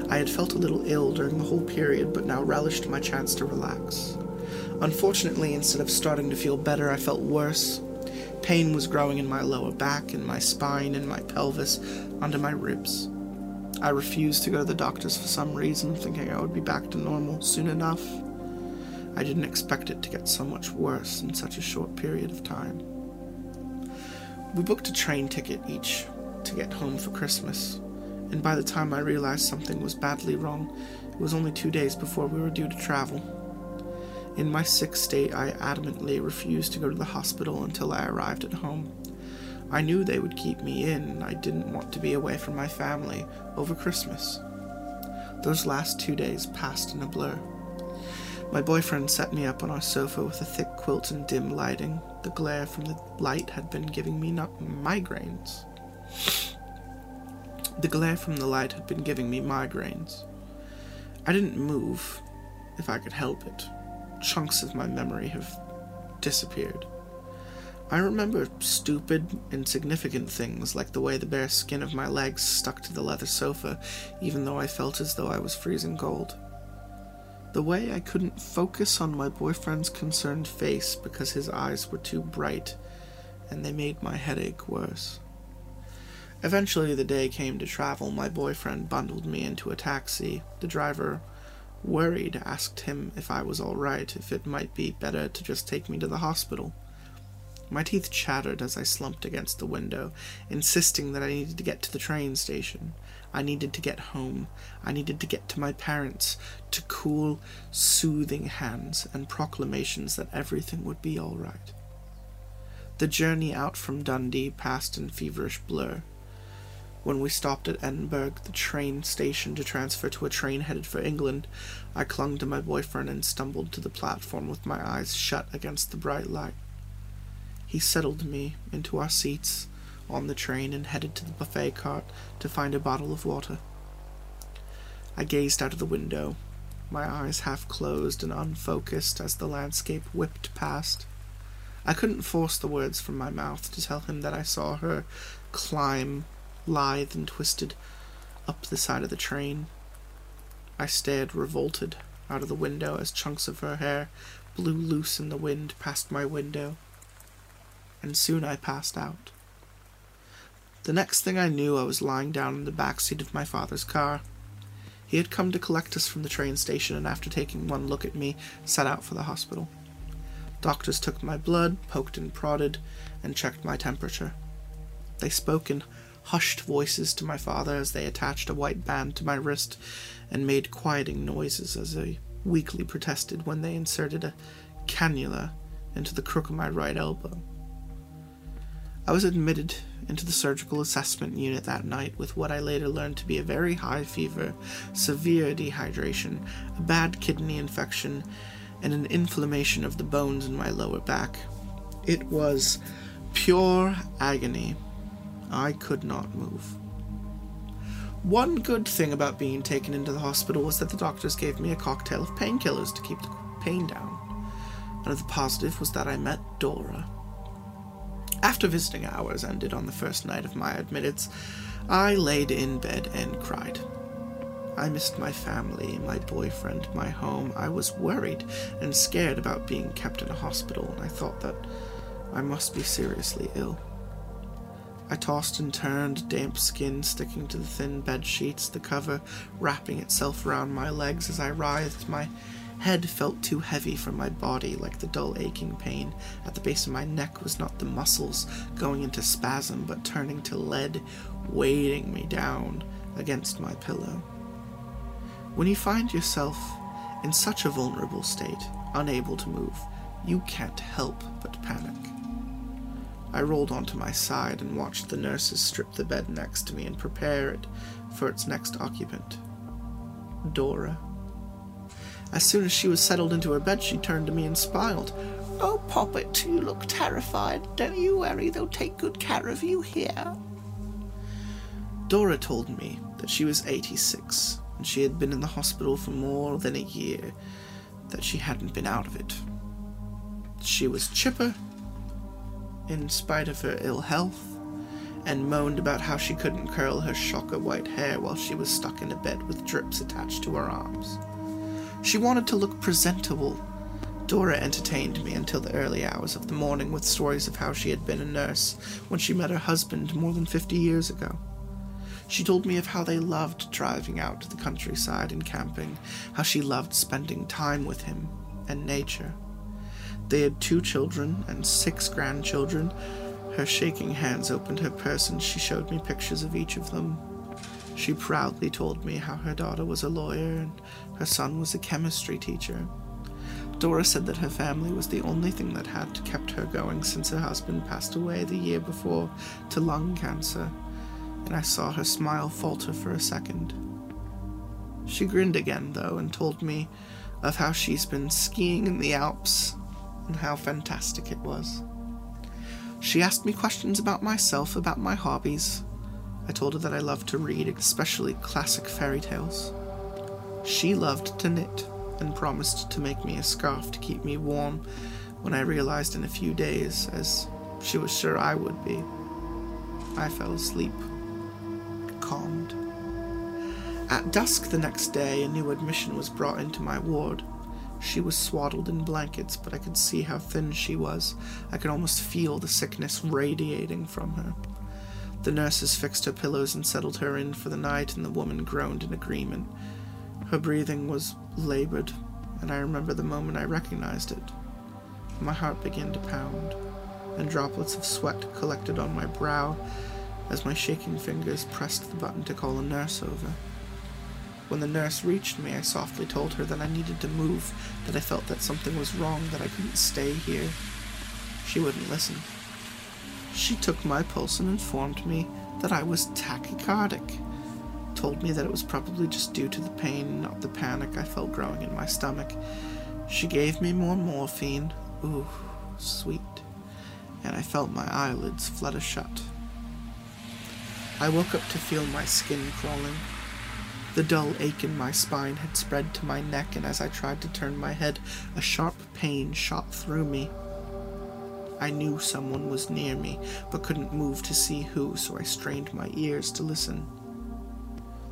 I had felt a little ill during the whole period, but now relished my chance to relax. Unfortunately, instead of starting to feel better, I felt worse Pain was growing in my lower back, in my spine, in my pelvis, under my ribs. I refused to go to the doctors for some reason, thinking I would be back to normal soon enough. I didn't expect it to get so much worse in such a short period of time. We booked a train ticket each to get home for Christmas, and by the time I realized something was badly wrong, it was only two days before we were due to travel. In my sick state, I adamantly refused to go to the hospital until I arrived at home. I knew they would keep me in, and I didn't want to be away from my family over Christmas. Those last two days passed in a blur. My boyfriend set me up on our sofa with a thick quilt and dim lighting. The glare from the light had been giving me not migraines. The glare from the light had been giving me migraines. I didn't move, if I could help it chunks of my memory have disappeared. I remember stupid, insignificant things like the way the bare skin of my legs stuck to the leather sofa, even though I felt as though I was freezing cold. The way I couldn't focus on my boyfriend's concerned face because his eyes were too bright, and they made my headache worse. Eventually, the day came to travel. My boyfriend bundled me into a taxi. The driver Worried, asked him if I was all right, if it might be better to just take me to the hospital. My teeth chattered as I slumped against the window, insisting that I needed to get to the train station. I needed to get home. I needed to get to my parents, to cool, soothing hands and proclamations that everything would be all right. The journey out from Dundee passed in feverish blur. When we stopped at Edinburgh, the train station, to transfer to a train headed for England, I clung to my boyfriend and stumbled to the platform with my eyes shut against the bright light. He settled me into our seats on the train and headed to the buffet cart to find a bottle of water. I gazed out of the window, my eyes half closed and unfocused as the landscape whipped past. I couldn't force the words from my mouth to tell him that I saw her climb lithe and twisted, up the side of the train. I stared revolted out of the window as chunks of her hair blew loose in the wind past my window, and soon I passed out. The next thing I knew, I was lying down in the back seat of my father's car. He had come to collect us from the train station, and after taking one look at me, set out for the hospital. Doctors took my blood, poked and prodded, and checked my temperature. They spoke in hushed voices to my father as they attached a white band to my wrist and made quieting noises as I weakly protested when they inserted a cannula into the crook of my right elbow. I was admitted into the surgical assessment unit that night with what I later learned to be a very high fever, severe dehydration, a bad kidney infection, and an inflammation of the bones in my lower back. It was pure agony. I could not move. One good thing about being taken into the hospital was that the doctors gave me a cocktail of painkillers to keep the pain down. Another positive was that I met Dora. After visiting hours ended on the first night of my admittance, I laid in bed and cried. I missed my family, my boyfriend, my home. I was worried and scared about being kept in a hospital, and I thought that I must be seriously ill. I tossed and turned, damp skin sticking to the thin bed sheets, the cover wrapping itself around my legs as I writhed. My head felt too heavy for my body, like the dull aching pain at the base of my neck was not the muscles going into spasm, but turning to lead, weighting me down against my pillow. When you find yourself in such a vulnerable state, unable to move, you can't help but panic. I rolled onto my side and watched the nurses strip the bed next to me and prepare it for its next occupant, Dora. As soon as she was settled into her bed, she turned to me and smiled. Oh, Poppet, you look terrified. Don't you worry, they'll take good care of you here. Dora told me that she was 86 and she had been in the hospital for more than a year, that she hadn't been out of it. She was chipper, in spite of her ill health, and moaned about how she couldn't curl her shocker white hair while she was stuck in a bed with drips attached to her arms. She wanted to look presentable. Dora entertained me until the early hours of the morning with stories of how she had been a nurse when she met her husband more than fifty years ago. She told me of how they loved driving out to the countryside and camping, how she loved spending time with him and nature. They had two children and six grandchildren. Her shaking hands opened her purse and she showed me pictures of each of them. She proudly told me how her daughter was a lawyer and her son was a chemistry teacher. Dora said that her family was the only thing that had kept her going since her husband passed away the year before to lung cancer, and I saw her smile falter for a second. She grinned again, though, and told me of how she's been skiing in the Alps and how fantastic it was. She asked me questions about myself, about my hobbies. I told her that I loved to read, especially classic fairy tales. She loved to knit and promised to make me a scarf to keep me warm when I realized in a few days, as she was sure I would be. I fell asleep, calmed. At dusk the next day, a new admission was brought into my ward. She was swaddled in blankets, but I could see how thin she was. I could almost feel the sickness radiating from her. The nurses fixed her pillows and settled her in for the night, and the woman groaned in agreement. Her breathing was labored, and I remember the moment I recognized it. My heart began to pound, and droplets of sweat collected on my brow as my shaking fingers pressed the button to call a nurse over. When the nurse reached me, I softly told her that I needed to move, that I felt that something was wrong, that I couldn't stay here. She wouldn't listen. She took my pulse and informed me that I was tachycardic. Told me that it was probably just due to the pain, not the panic I felt growing in my stomach. She gave me more morphine. Ooh, sweet. And I felt my eyelids flutter shut. I woke up to feel my skin crawling. The dull ache in my spine had spread to my neck, and as I tried to turn my head, a sharp pain shot through me. I knew someone was near me, but couldn't move to see who, so I strained my ears to listen.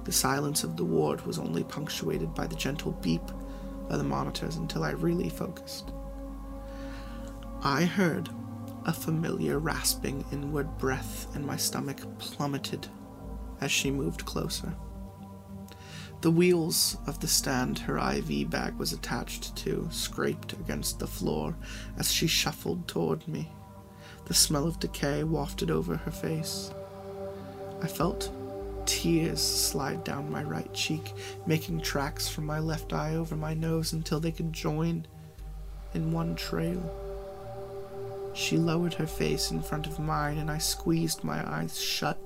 The silence of the ward was only punctuated by the gentle beep of the monitors until I really focused. I heard a familiar rasping inward breath, and my stomach plummeted as she moved closer. The wheels of the stand her IV bag was attached to scraped against the floor as she shuffled toward me. The smell of decay wafted over her face. I felt tears slide down my right cheek, making tracks from my left eye over my nose until they could join in one trail. She lowered her face in front of mine, and I squeezed my eyes shut.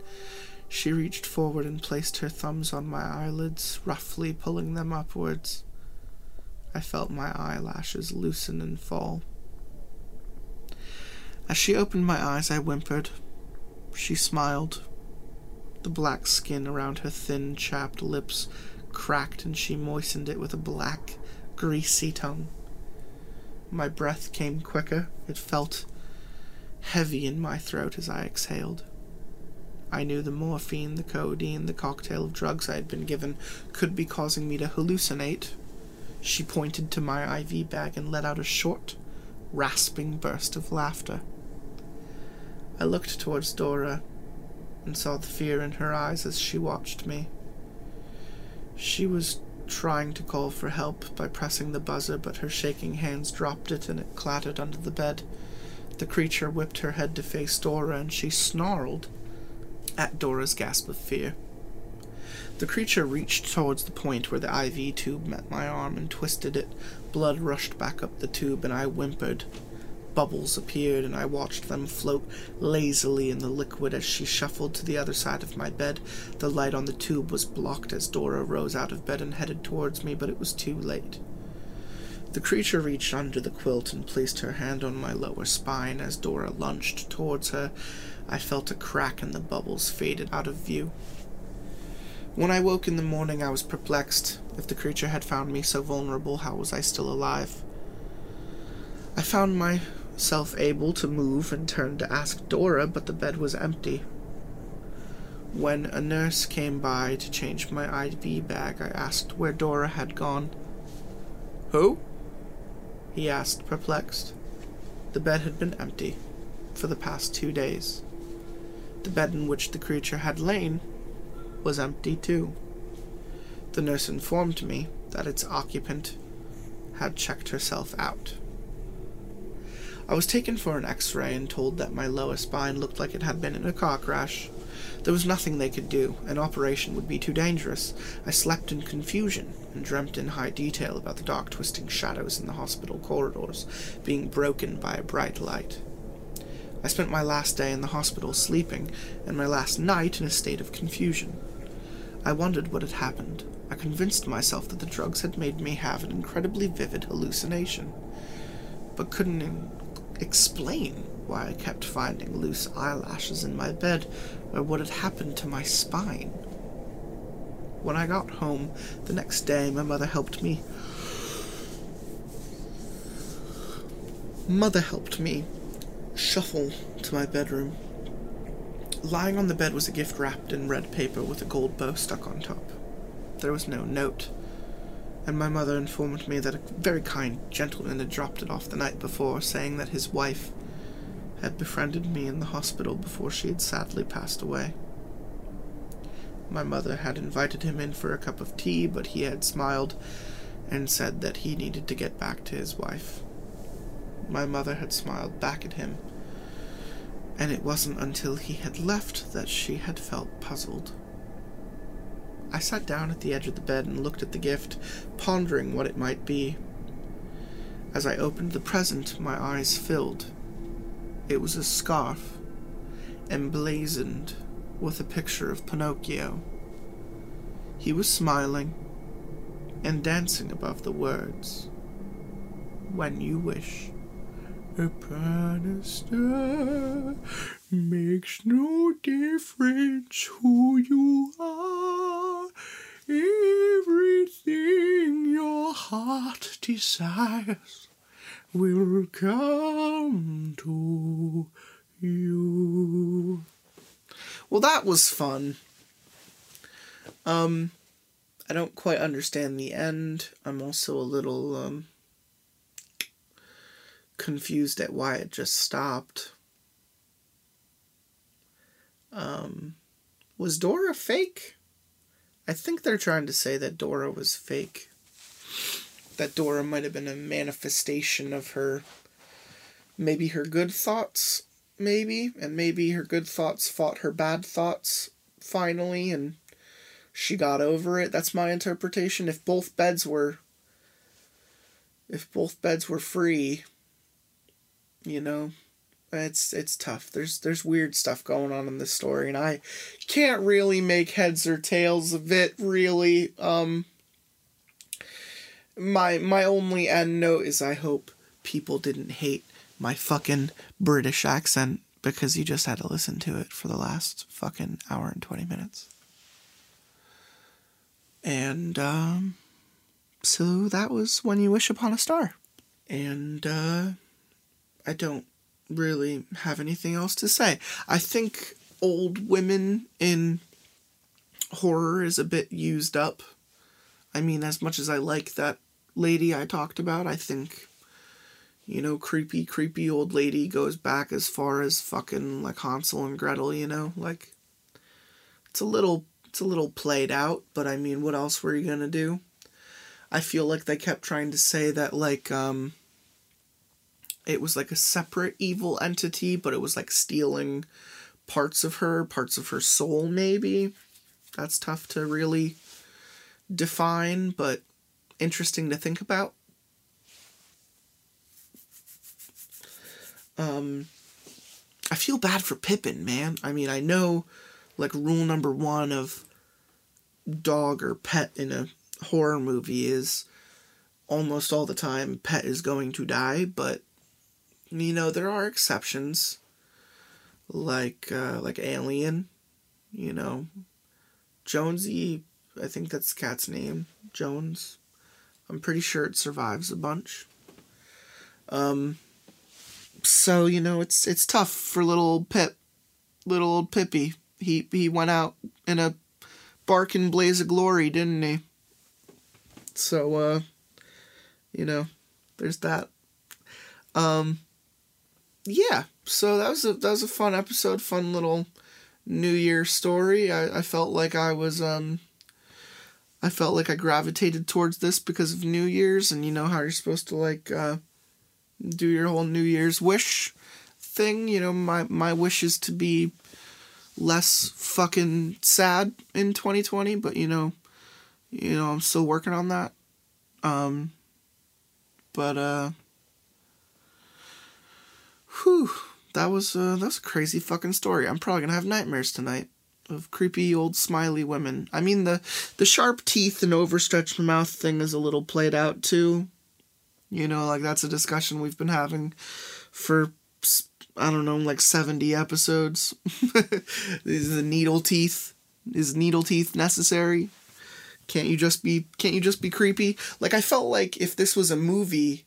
She reached forward and placed her thumbs on my eyelids, roughly pulling them upwards. I felt my eyelashes loosen and fall. As she opened my eyes, I whimpered. She smiled. The black skin around her thin, chapped lips cracked, and she moistened it with a black, greasy tongue. My breath came quicker. It felt heavy in my throat as I exhaled. I knew the morphine, the codeine, the cocktail of drugs I had been given could be causing me to hallucinate. She pointed to my IV bag and let out a short, rasping burst of laughter. I looked towards Dora and saw the fear in her eyes as she watched me. She was trying to call for help by pressing the buzzer, but her shaking hands dropped it and it clattered under the bed. The creature whipped her head to face Dora and she snarled at Dora's gasp of fear. The creature reached towards the point where the IV tube met my arm and twisted it. Blood rushed back up the tube and I whimpered. Bubbles appeared and I watched them float lazily in the liquid as she shuffled to the other side of my bed. The light on the tube was blocked as Dora rose out of bed and headed towards me, but it was too late. The creature reached under the quilt and placed her hand on my lower spine as Dora lunged towards her. I felt a crack and the bubbles faded out of view. When I woke in the morning, I was perplexed. If the creature had found me so vulnerable, how was I still alive? I found myself able to move and turned to ask Dora, but the bed was empty. When a nurse came by to change my IV bag, I asked where Dora had gone. Who? He asked, perplexed. The bed had been empty for the past two days. The bed in which the creature had lain was empty too. The nurse informed me that its occupant had checked herself out. I was taken for an x ray and told that my lower spine looked like it had been in a car crash. There was nothing they could do. An operation would be too dangerous. I slept in confusion and dreamt in high detail about the dark twisting shadows in the hospital corridors being broken by a bright light. I spent my last day in the hospital sleeping, and my last night in a state of confusion. I wondered what had happened. I convinced myself that the drugs had made me have an incredibly vivid hallucination, but couldn't in- explain why I kept finding loose eyelashes in my bed or what had happened to my spine. When I got home the next day, my mother helped me. Mother helped me shuffle to my bedroom. Lying on the bed was a gift wrapped in red paper with a gold bow stuck on top. There was no note, and my mother informed me that a very kind gentleman had dropped it off the night before, saying that his wife had befriended me in the hospital before she had sadly passed away. My mother had invited him in for a cup of tea, but he had smiled and said that he needed to get back to his wife. My mother had smiled back at him, and it wasn't until he had left that she had felt puzzled. I sat down at the edge of the bed and looked at the gift, pondering what it might be. As I opened the present, my eyes filled. It was a scarf, emblazoned with a picture of Pinocchio. He was smiling and dancing above the words, When you wish. A star makes no difference who you are. Everything your heart desires will come to you. Well, that was fun. Um, I don't quite understand the end. I'm also a little, um, confused at why it just stopped. Um, was Dora fake? I think they're trying to say that Dora was fake. That Dora might have been a manifestation of her maybe her good thoughts, maybe, and maybe her good thoughts fought her bad thoughts finally and she got over it. That's my interpretation. If both beds were if both beds were free, you know, it's it's tough. There's there's weird stuff going on in this story and I can't really make heads or tails of it really. Um my my only end note is I hope people didn't hate my fucking British accent because you just had to listen to it for the last fucking hour and 20 minutes. And um so that was when you wish upon a star. And uh I don't really have anything else to say. I think old women in horror is a bit used up. I mean, as much as I like that lady I talked about, I think, you know, creepy, creepy old lady goes back as far as fucking like Hansel and Gretel, you know? Like, it's a little, it's a little played out, but I mean, what else were you gonna do? I feel like they kept trying to say that, like, um, it was like a separate evil entity, but it was like stealing parts of her, parts of her soul, maybe. That's tough to really define, but interesting to think about. Um, I feel bad for Pippin, man. I mean, I know, like, rule number one of dog or pet in a horror movie is almost all the time pet is going to die, but you know there are exceptions like uh, like alien you know. Jonesy i think that's cat's name jones. I'm pretty sure it survives a bunch. Um so you know it's it's tough for little old pip little old pippy he he went out in a barking blaze of glory didn't he? So uh you know there's that. Um yeah, so that was a that was a fun episode, fun little New Year story. I, I felt like I was um I felt like I gravitated towards this because of New Year's and you know how you're supposed to like uh do your whole New Year's wish thing. You know, my my wish is to be less fucking sad in 2020, but you know, you know, I'm still working on that. Um but uh Whew, that was uh, that was a crazy fucking story. I'm probably gonna have nightmares tonight of creepy old smiley women. I mean the the sharp teeth and overstretched mouth thing is a little played out too. You know, like that's a discussion we've been having for I don't know, like 70 episodes. is the needle teeth is needle teeth necessary? Can't you just be can't you just be creepy? Like I felt like if this was a movie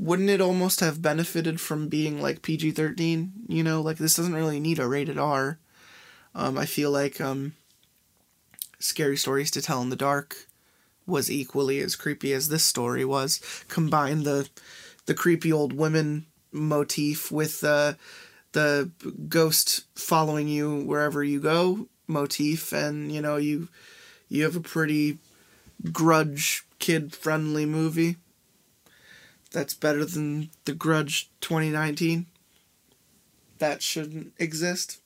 wouldn't it almost have benefited from being like PG 13? You know, like this doesn't really need a rated R. Um, I feel like um, Scary Stories to Tell in the Dark was equally as creepy as this story was. Combine the the creepy old women motif with uh, the ghost following you wherever you go motif, and you know you you have a pretty grudge kid friendly movie that's better than The Grudge 2019. That shouldn't exist.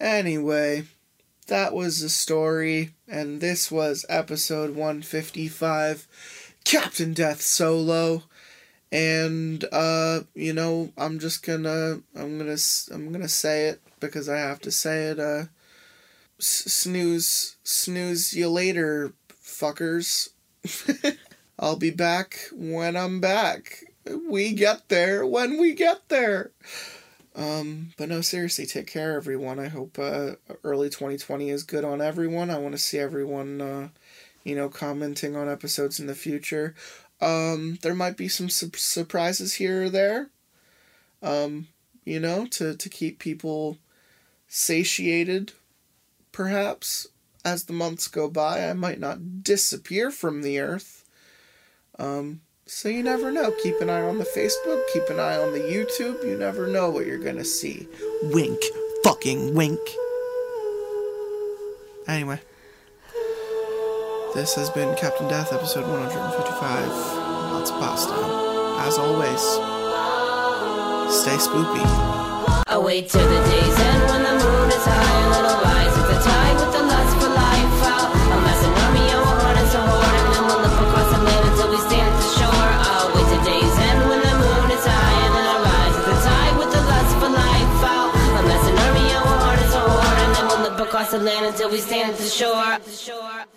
Anyway, that was the story, and this was episode 155 Captain Death Solo. And uh, you know, I'm just gonna I'm gonna I'm gonna say it because I have to say it uh snooze snooze you later fuckers. I'll be back when I'm back. We get there when we get there. Um, but no, seriously, take care, everyone. I hope uh, early 2020 is good on everyone. I want to see everyone, uh, you know, commenting on episodes in the future. Um, there might be some su- surprises here or there, um, you know, to, to keep people satiated, perhaps, as the months go by. I might not disappear from the earth um, so you never know. Keep an eye on the Facebook, keep an eye on the YouTube. You never know what you're gonna see. Wink. Fucking wink. Anyway. This has been Captain Death, episode 155. Lots of pasta. As always, stay spoopy. I wait till the day's end when the moon is high across land until we stand at the shore.